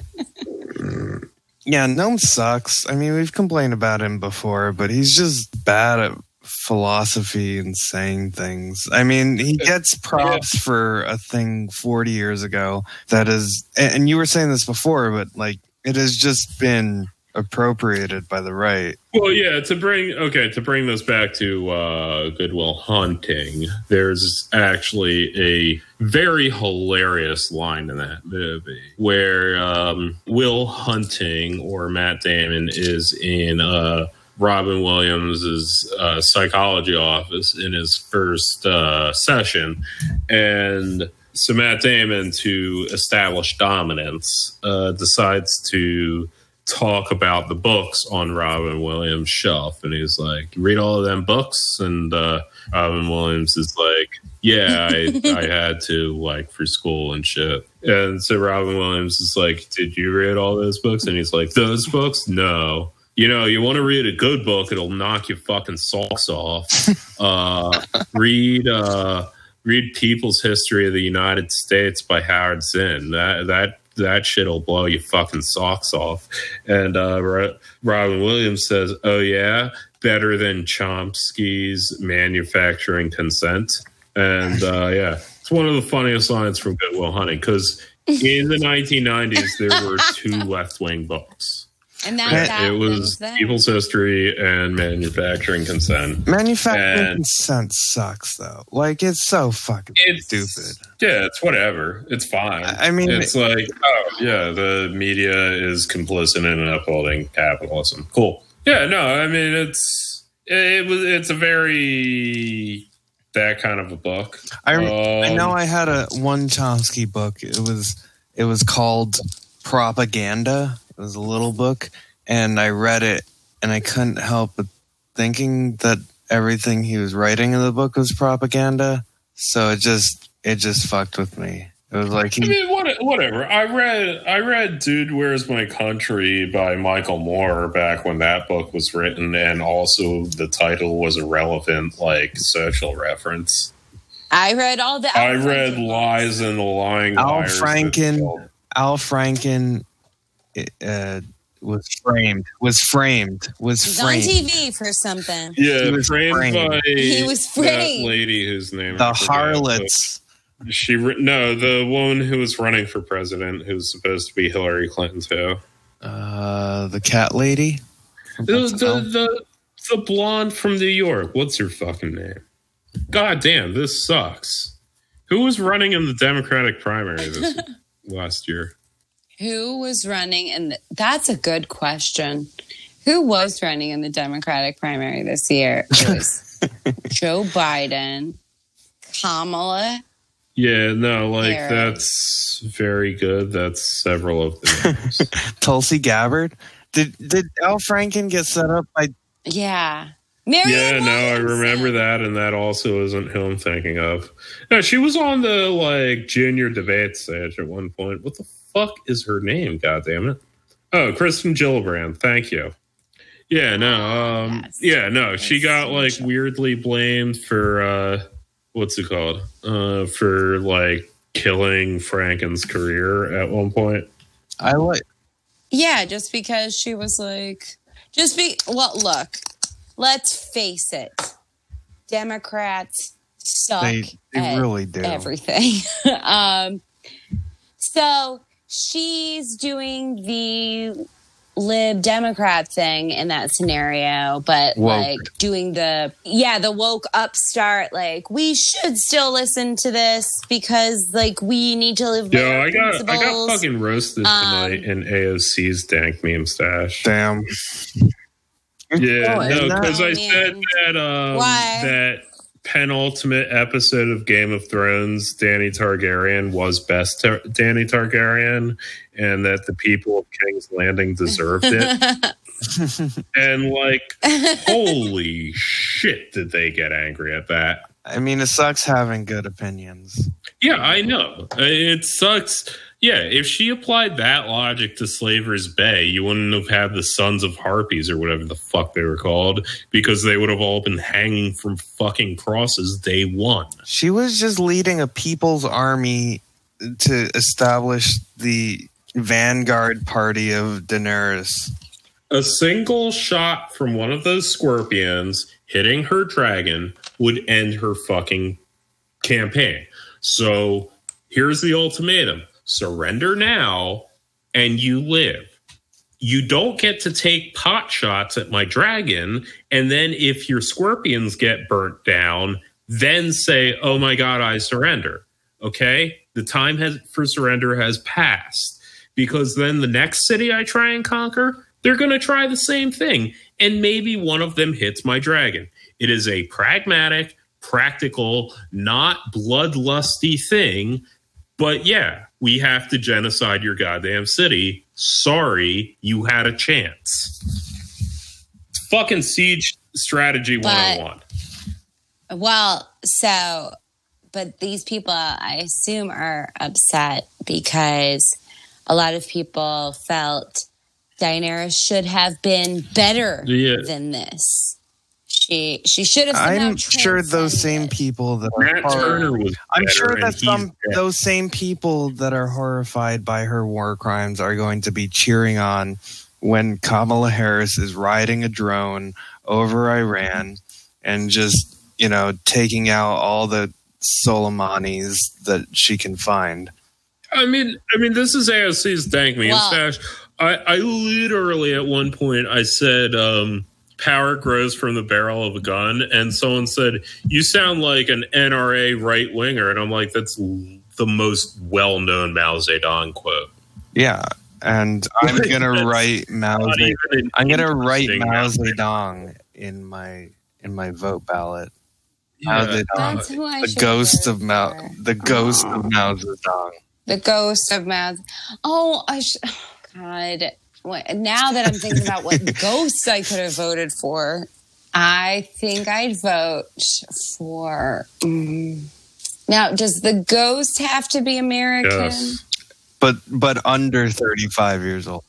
Yeah, Noam sucks. I mean, we've complained about him before, but he's just bad at philosophy and saying things. I mean, he gets props for a thing 40 years ago that is, and and you were saying this before, but like it has just been appropriated by the right. Well, yeah, to bring okay, to bring this back to uh Good Will Hunting, there's actually a very hilarious line in that movie where um Will Hunting or Matt Damon is in uh Robin Williams's uh, psychology office in his first uh, session, and so Matt Damon, to establish dominance, uh, decides to talk about the books on Robin Williams' shelf, and he's like, "Read all of them books?" And uh, Robin Williams is like, "Yeah, I, I had to like for school and shit." And so Robin Williams is like, "Did you read all those books?" And he's like, "Those books? No." You know, you want to read a good book, it'll knock your fucking socks off. Uh, read uh, read People's History of the United States by Howard Zinn. That that that shit'll blow your fucking socks off. And uh, Robin Williams says, "Oh yeah, better than Chomsky's manufacturing consent." And uh, yeah, it's one of the funniest lines from Good Will Hunting because in the 1990s there were two left wing books. And that, Right. that it was was them. People's History and Manufacturing Consent. Manufacturing And- consent sucks, though. Like it's so fucking It's stupid. Yeah, it's whatever. It's fine. I mean, it's like, oh yeah, the media is complicit in upholding capitalism. Cool. Yeah, no, I mean it's it was it's a very that kind of a book. I, I Um, know I had a one Chomsky book. It was it was called Propaganda. It was a little book, and I read it, and I couldn't help but thinking that everything he was writing in the book was propaganda. So it just it just fucked with me. It was like I he, mean, what, whatever. I read, I read "Dude, Where's My Country" by Michael Moore back when that book was written, and also the title was a relevant, like, social reference. I read all the. I read "Lies and the Lying Al Franken. Al Franken uh, was framed. Was framed. Was He's on. TV for something. Yeah, He was framed, framed. by He was that lady whose name The harlots. but She re- no, the woman who was running for president, who's supposed to be Hillary Clinton too. Uh, the cat lady. The, the the the blonde from New York. What's her fucking name? God damn, this sucks. Who was running in the Democratic primary this last year? Who was running? And that's a good question. Who was running in the Democratic primary this year? It was Joe Biden, Kamala. Yeah, no, like Harris. that's very good. That's several of them. names. Tulsi Gabbard. Did did Al Franken get set up by? Yeah. Marianne yeah, no, I remember that, and that also isn't who I'm thinking of. No, she was on the like junior debate stage at one point. What the fuck is her name? God damn it! Oh, Kristen Gillibrand. Thank you. Yeah, no, um, Yes. yeah, no. She got like weirdly blamed for uh, what's it called? Uh, for like killing Franken's career at one point. I like. Yeah, just because she was like, just be, well, look, let's face it. Democrats suck They they at really do. everything. um, so she's doing the lib Democrat thing in that scenario, but Woke. like doing the yeah the woke upstart. Like we should still listen to this because like we need to live. by Yeah, I got I got fucking roasted Um, tonight in AOC's dank meme stash. Damn. Yeah, Oh, no, because I said that um, Why? that penultimate episode of Game of Thrones, Dany Targaryen was best Tar- Dany Targaryen, and that the people of King's Landing deserved it. and like, holy shit, did they get angry at that? I mean, it sucks having good opinions. Yeah, I know. It sucks. Yeah, if she applied that logic to Slaver's Bay, you wouldn't have had the Sons of Harpies or whatever the fuck they were called because they would have all been hanging from fucking crosses day one. She was just leading a people's army to establish the vanguard party of Daenerys. A single shot from one of those scorpions hitting her dragon would end her fucking campaign. So here's the ultimatum surrender now and you live. You don't get to take pot shots at my dragon. And then if your scorpions get burnt down, then say, oh my God, I surrender. Okay. The time has, for surrender has passed because then the next city I try and conquer, they're going to try the same thing. And maybe one of them hits my dragon. It is a pragmatic, practical, not bloodlusty thing. But yeah, we have to genocide your goddamn city. Sorry, you had a chance. It's fucking siege strategy But- 101. Well, so, but these people, I assume, are upset because a lot of people felt Daenerys should have been better Yeah. than this. She she should have. I'm sure those same people that are Matt horror- Turner was I'm sure that some dead. those same people that are horrified by her war crimes are going to be cheering on when Kamala Harris is riding a drone over Iran and just you know taking out all the Soleimanis that she can find. I mean, I mean, this is AOC's dank meme Well- stash. I, I literally at one point I said, um, "Power grows from the barrel of a gun," and someone said, "You sound like an NRA right winger," and I'm like, "That's the most well-known Mao Zedong quote." Yeah, and I'm gonna write Mao. Zedong. I'm gonna write Mao Mao Zedong. Zedong in my in my vote ballot. Mao Zedong, That's who I the ghost of Mao, for. the ghost Aw. of Mao Zedong. The ghost of Mao. Oh, I sh- oh, God. What, now that I'm thinking about what ghosts I could have voted for, I think I'd vote for. mm. Now, does the ghost have to be American? Yes. But but under 35 years old.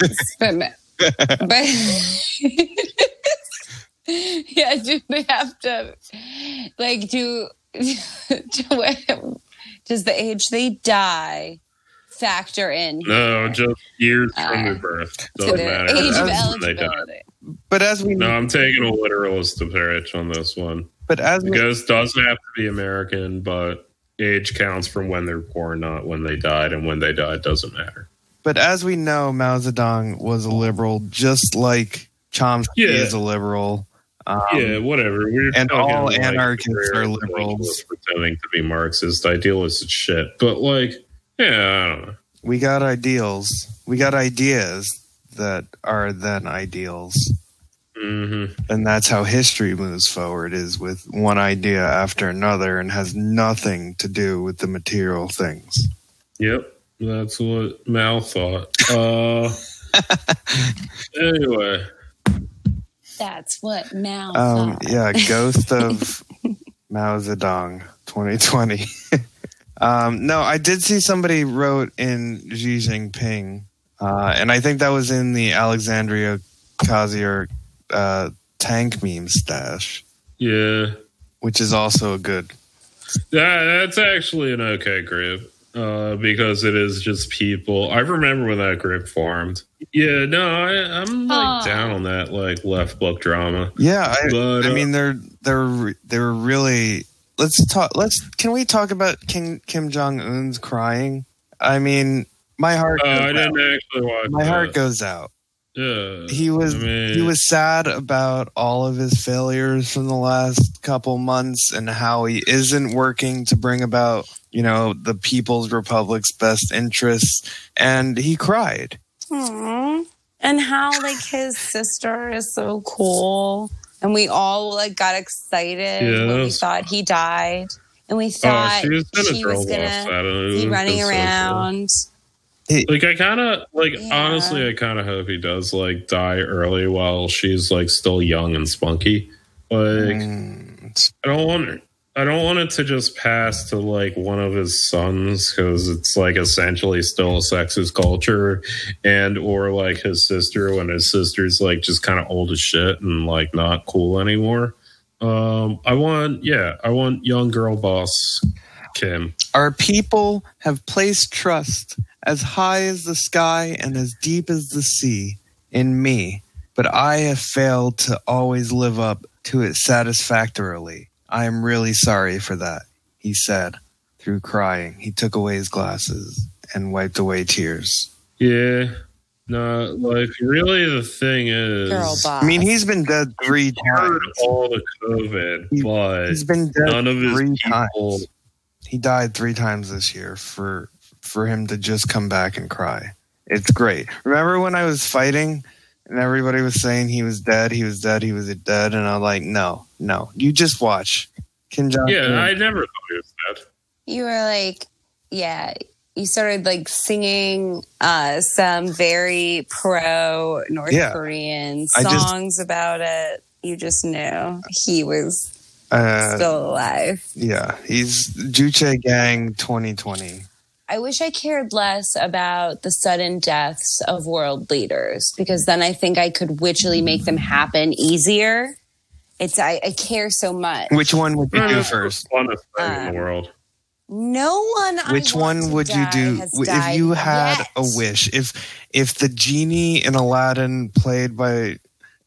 But, but yeah, do they have to like do, do does the age they die factor in? No, just years from Uh, their birth. Doesn't the matter. age of As when they die. eligibility. But as we No, I'm taking a literalist approach on this one. but as The we, ghost does have to be American, but age counts from when they're born, not when they died, and when they died doesn't matter. but as we know, Mao Zedong was a liberal, just like Chomsky Yeah. is a liberal. Um, yeah, whatever. We're and all like anarchists are liberals. pretending to be Marxist idealist shit. But like, yeah, I don't know. we got ideals. We got ideas that are then ideals. hmm And that's how history moves forward is with one idea after another and has nothing to do with the material things. Yep, that's what Mal thought. Uh, anyway, That's what Mao Um, thought. yeah, Ghost of Mao Zedong 2020. um, no, I did see somebody wrote in Xi Jinping, uh, and I think that was in the Alexandria Kazier uh, tank meme stash, yeah, which is also a good. that, that's actually an okay group uh, because it is just people. I remember when that group formed. Yeah, no, I, I'm like Aw. down on that like left book drama. Yeah, I, But, I uh, mean they're they're they're really. Let's talk. Let's can we talk about King Kim Jong Un's crying? I mean, my heart. Uh, goes I didn't actually watch. My heart goes out. Yeah, he was I mean- he was sad about all of his failures from the last couple months and how he isn't working to bring about you know the people's republic's best interests and he cried Aw. And how like his sister is so cool and we all like got excited Yeah, when we thought he died, and we Oh, thought she was gonna she was gonna be was running so cool. around. Like I kind of like Yeah. honestly, I kind of hope he does like die early while she's like still young and spunky. Like Mm, I don't want her. I don't want it to just pass to like one of his sons because it's like essentially still a sexist culture, and or like his sister when his sister's like just kind of old as shit and like not cool anymore. Um, I want yeah, I want young girl boss Kim. Our people have placed trust as high as the sky and as deep as the sea in me, but I have failed to always live up to it satisfactorily. I am really sorry for that, he said through crying. He took away his glasses and wiped away tears. Yeah, no, like really the thing is, Girl boss. I mean, he's been dead three heard times. all the COVID, He- but He's been dead none of his three people. times. He died three times this year for for him to just come back and cry. It's great. Remember when I was fighting and everybody was saying he was dead, he was dead, he was dead, and I'm like, no, no, you just watch. Kim Jong. Yeah, I never thought he was dead. you were like, yeah. You started like singing uh, some very pro North Yeah. Korean I just- songs about it. You just knew he was uh, still alive. yeah, he's Juche Gang 2020. I wish I cared less about the sudden deaths of world leaders because then I think I could witchily make them happen easier. It's I, I care so much. Which one would you do first? funnest thing in Um, the world. no one. Which want one would you do if you had yet. a wish? If if the genie in Aladdin, played by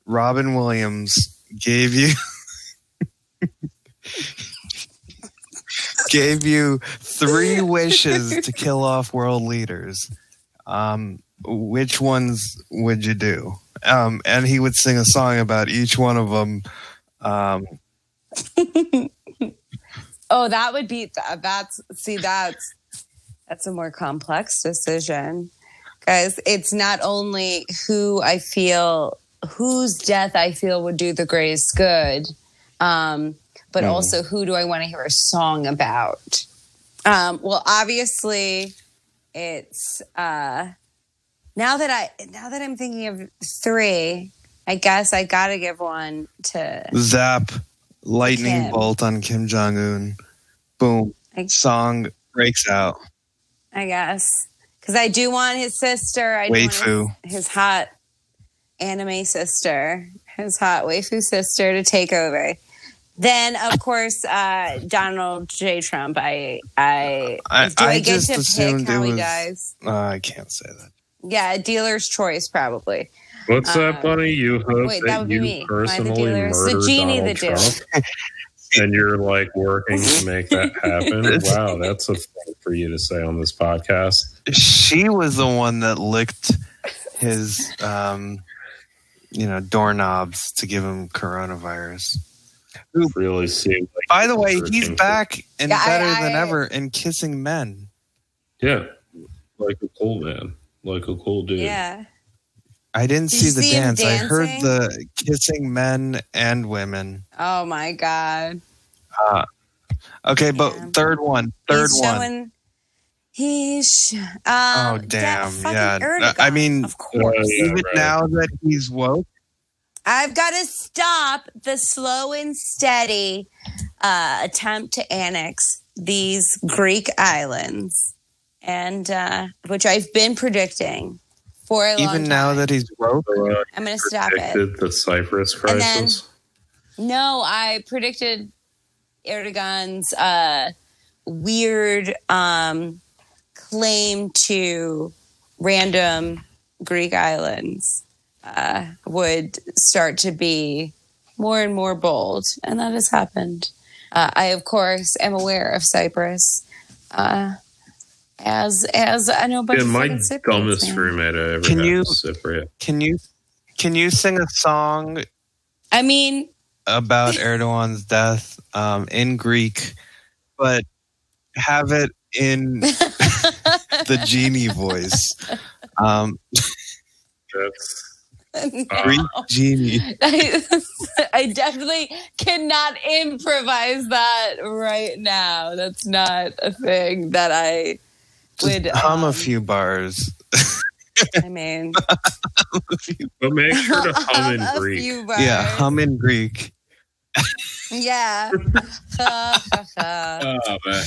Robin Williams, gave you gave you three wishes to kill off world leaders, um, which ones would you do? Um, and he would sing a song about each one of them. Um, Oh, that would be that, that's see that's that's a more complex decision. Guys, it's not only who I feel whose death I feel would do the greatest good, um, but Mm. also who do I want to hear a song about? Um, well, obviously, it's uh, now that I now that I'm thinking of three, I guess I got to give one to zap lightning Kim. bolt on Kim Jong Un. Boom. I- Song breaks out. I guess. Because I do want his sister. I do want Waifu. his, his hot anime sister, his hot waifu sister to take over. Then, of course, uh, Donald J. Trump. I, I, I- do I, I get just to pick how it he was- dies? Uh, I can't say that. Yeah, dealer's choice, probably. What's uh, that, Bunny? You hope wait, that that, would be you me. Am the personally dealer? The genie Donald that. Trump, and you're like working to make that happen. wow, that's a thing for you to say on this podcast. She was the one that licked his, um, you know, doorknobs to give him coronavirus. Really seemed like By the way, he's working back and Yeah, I- better than ever in kissing men. Yeah, like a cool man, like a cool dude. Yeah. I didn't Did see the see dance. I heard the kissing men and women. Oh, my God. Okay, but Yeah. third one, third he's one. Showing, he's. sh- oh Um, damn! Yeah, Erdogan, I mean, of course. Uh, yeah, even right. now that he's woke, I've got to stop the slow and steady uh, attempt to annex these Greek islands, and uh, which I've been predicting for a long even now time. that he's broke, uh, I'm going to stop it. predicted the Cyprus And then- crisis. No, I predicted Erdogan's uh, weird um, claim to random Greek islands uh, would start to be more and more bold, and that has happened. Uh, I, of course, am aware of Cyprus. Uh, as as I know, But yeah, my fucking dumbest man. roommate I ever Can had you- was Cypriot. can you can you sing a song I mean, about Erdogan's death um, in Greek, but have it in the genie voice? Um, That's Greek genie. I, I definitely cannot improvise that right now. That's not a thing that I Just would. hum a um, few bars. I mean, but make sure to hum in a Greek. few bars. Yeah, hum in Greek. Yeah. Oh, man.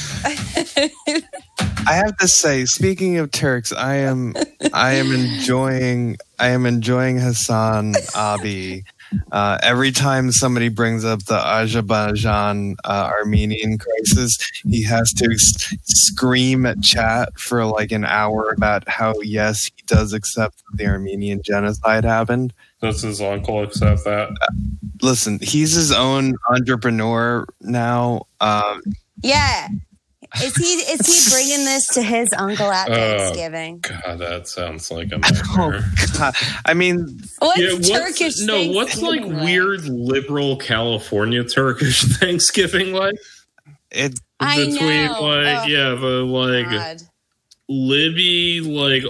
I have to say, speaking of Turks, I am I am enjoying I am enjoying Hassan Abi. Uh, every time somebody brings up the Azerbaijan uh, Armenian crisis, he has to s- scream at chat for like an hour about how yes, he does accept that the Armenian genocide happened. Does his uncle accept that? Listen, he's his own entrepreneur now. Um, yeah. Is he is he bringing this to his uncle at Uh, Thanksgiving? God, that sounds like a oh. God, I mean, What's yeah, what's, Turkish? no, what's like Thanksgiving weird liberal California Turkish Thanksgiving like? it I Between know. like Oh, yeah, the like God. Libby like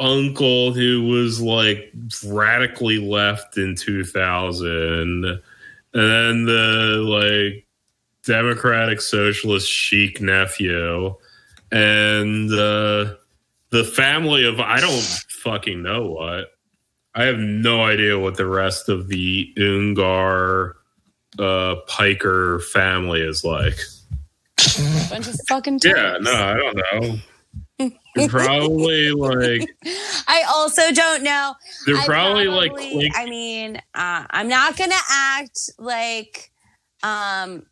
uncle who was like radically left in 2000 and then the like democratic socialist chic nephew. And uh the family of i don't fucking know what. I have no idea what the rest of the Uygur uh Piker family is like. Bunch of fucking yeah no i don't know They're probably like I also don't know. they're I probably, like probably- I mean, uh, I'm not gonna act like um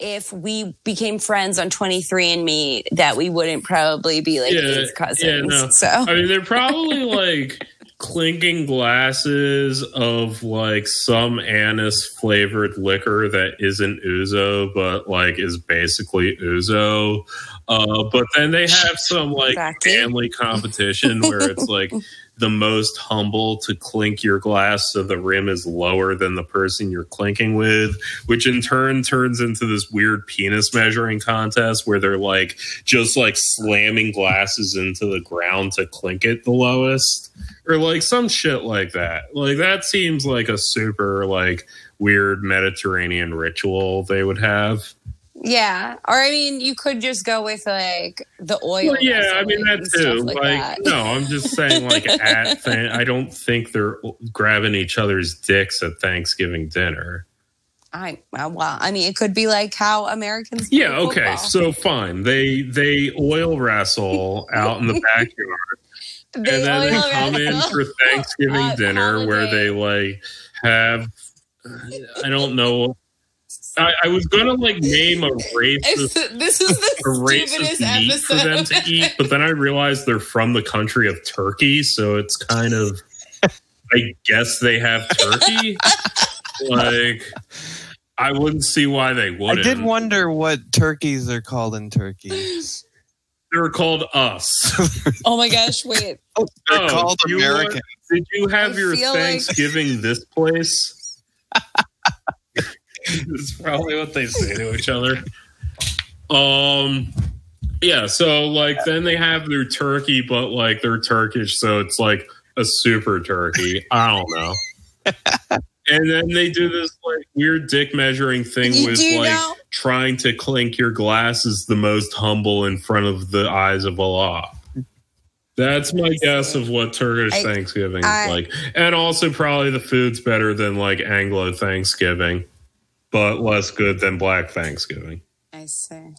if we became friends on 23andMe that we wouldn't probably be like Yeah, his yeah, cousins. no. So I mean, they're probably like clinking glasses of like some anise flavored liquor that isn't ouzo, but like is basically ouzo. Uh, but then they have some like family competition where it's like the most humble to clink your glass so the rim is lower than the person you're clinking with, which in turn turns into this weird penis measuring contest where they're like just like slamming glasses into the ground to clink it the lowest or like some shit like that. Like that seems like a super like weird Mediterranean ritual they would have. Yeah, or I mean, you could just go with like the oil. Well, yeah, I mean that too. Like, Like, that. no, I'm just saying like at th- I don't think they're grabbing each other's dicks at Thanksgiving dinner. I well, I mean, it could be like how Americans. Yeah, okay, football. so fine. They they oil wrestle out in the backyard. They and then they come in for Thanksgiving dinner where they like have I don't know. I, I was gonna like name a racist this is the a racist stupidest meat for them to eat, but then I realized they're from the country of Turkey, so it's kind of I guess they have turkey. like I wouldn't see why they wouldn't. I did wonder what turkeys are called in Turkey. They're called us. oh my gosh! Wait, They're Oh, called you American. Did you have I your feel like- Thanksgiving this place? That's probably what they say to each other. Um, yeah. So like, then they have their turkey, but like they're Turkish, so it's like a super turkey. I don't know. and then they do this like weird dick measuring thing You with like know- trying to clink your glasses the most humble in front of the eyes of Allah. That's my guess of what Turkish I- Thanksgiving is I- like. And also probably the food's better than like Anglo Thanksgiving, but less good than Black Thanksgiving. I see.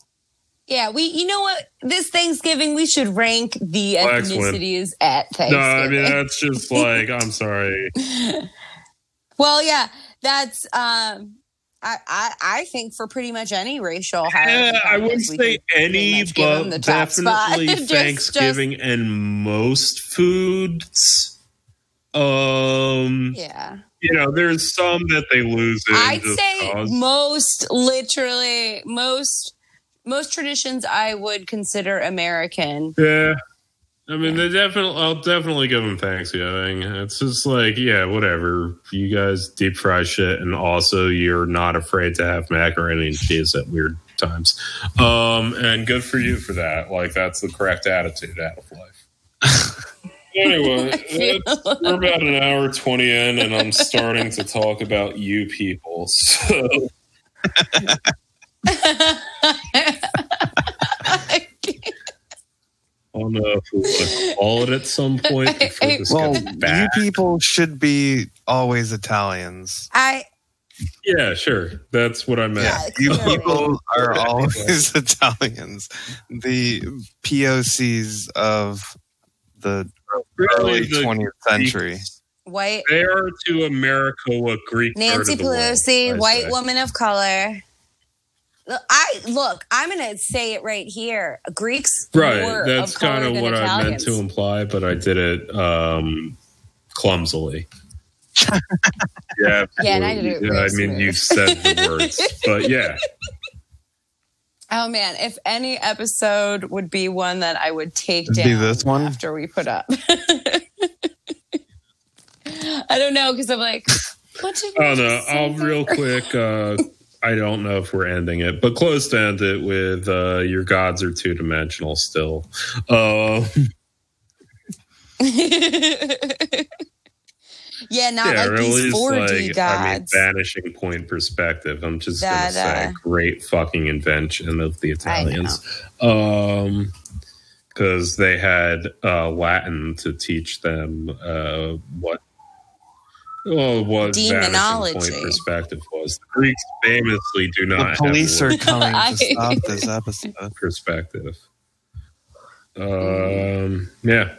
Yeah, we. You know what? This Thanksgiving, we should rank the Blacks win. ethnicities at No, I mean that's just like I'm sorry. well, yeah, that's. um I, I, I think for pretty much any racial Yeah, I wouldn't say any, but definitely Just- Thanksgiving and most foods. Um, yeah, you know, there's some that they lose in. I'd say cause. most literally most most traditions I would consider American. Yeah. I mean, they definitely. I'll definitely give them Thanksgiving. It's just like, yeah, whatever. You guys deep fry shit, and also you're not afraid to have macaroni and cheese at weird times. Um, and good for you for that. Like, that's the correct attitude out of life. Anyway, it's- we're about an hour 20 in, and I'm starting to talk about you people. So, I don't know if we want to call it at some point before this Well, gets you people should be always Italians. I Yeah, sure. That's what I meant. Yeah, You people are always Italians. The POCs of the Really, early 20th century. white They are to America what Greek are Nancy to the world, Pelosi, I white say. woman of color. Look, I look. I'm gonna say it right here. Greeks, Right. More That's of kind of than what I meant to imply, but I did it um, clumsily. yeah. Yeah, and I did it absolutely. real I mean, smooth. you said the words, but yeah. Oh man, if any episode would be one that I would take It'd down be this one? after we put up. I don't know because I'm like, what did we Oh no! say I'll there? real quick. Uh, I don't know if we're ending it, but close to end it with uh, your gods are two dimensional still. Uh, yeah, not yeah, like or at these least 4D like I mean, gods. vanishing point perspective. I'm just That, gonna say, uh, great fucking invention of the Italians. Um, because they had uh, Latin to teach them uh, what. Well, what vanishing Demonology. point perspective was. The Greeks famously do not The police a are coming to stop this episode. perspective. Um, yeah.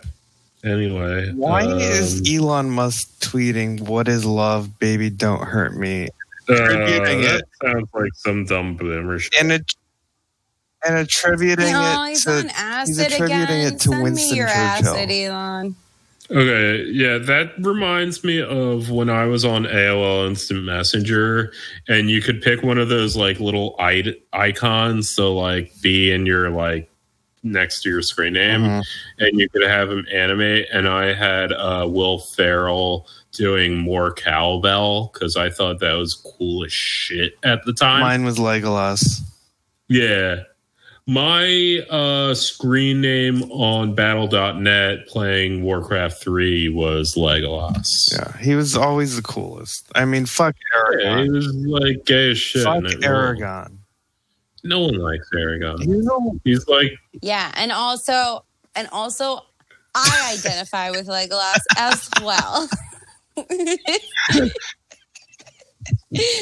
Anyway, Why um, is Elon Musk tweeting, What is love? Baby, don't hurt me? uh, attributing that it- sounds like some dumb boomer shit. And, it, and attributing no, it he's to. on acid attributing again. it to Send Winston me your Churchill. acid, Elon. Okay, yeah, that reminds me of when I was on AOL Instant Messenger, and you could pick one of those like little I- icons, so like be in your like next to your screen name, Mhm. and you could have him animate. And I had uh, Will Ferrell doing more cowbell because I thought that was cool as shit at the time. Mine was Legolas. Yeah. My uh, screen name on battle.net playing Warcraft 3 was Legolas. Yeah, he was always the coolest. I mean, fuck Yeah, he was like gay as shit. fuck. Aragorn. No one likes Aragorn. You know, He's like, Yeah, and also, and also, I identify with Legolas as well.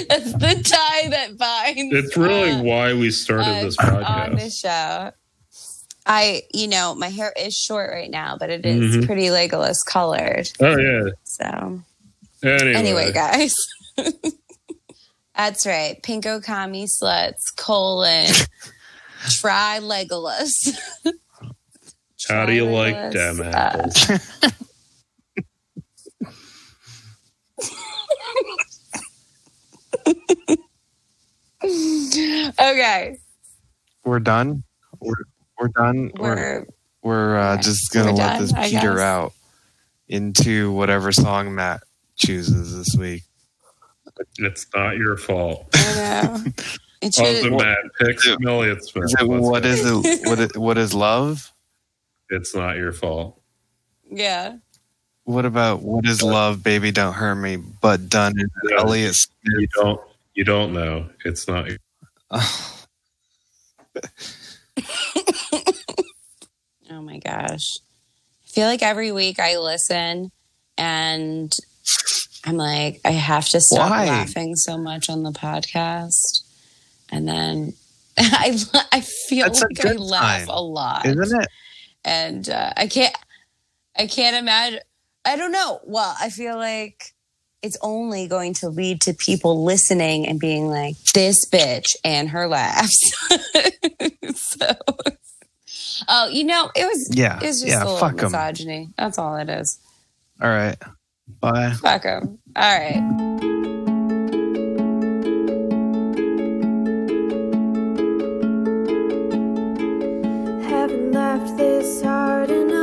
That's the tie that binds. it's really uh, why we started this us on the show. I, you know, my hair is short right now, but it is Mhm. pretty Legolas colored. Oh, yeah. So, Anyway, anyway, guys. That's right. Pinko Commie sluts, colon, try Legolas. how do you like Legolas. them Uh, apples? okay. we're done. We're, we're done. We're, We're we're uh, okay. just going to let done, this peter out into whatever song Matt chooses this week. It's not your fault. I know. It Also, should, Matt picks Is it- Elliott Smith. Is it, Let's what go. is it? What is, what is love? It's not your fault. yeah. What about what is love, baby? Don't hurt me, but done in No. Elliott You don't. You don't know. It's not. Your, Oh my gosh. I feel like every week I listen and I'm like, I have to stop Why? laughing so much on the podcast. And then I, I feel That's like I laugh a lot. Isn't it? and uh, I can't I can't imagine I don't know. Well, I feel like it's only going to lead to people listening and being like, this bitch and her laughs. so Oh, you know, it was Yeah. it was just yeah. a little Fuck 'em. misogyny. That's all it is. All right. Bye. Fuck 'em. All right. Haven't laughed this hard in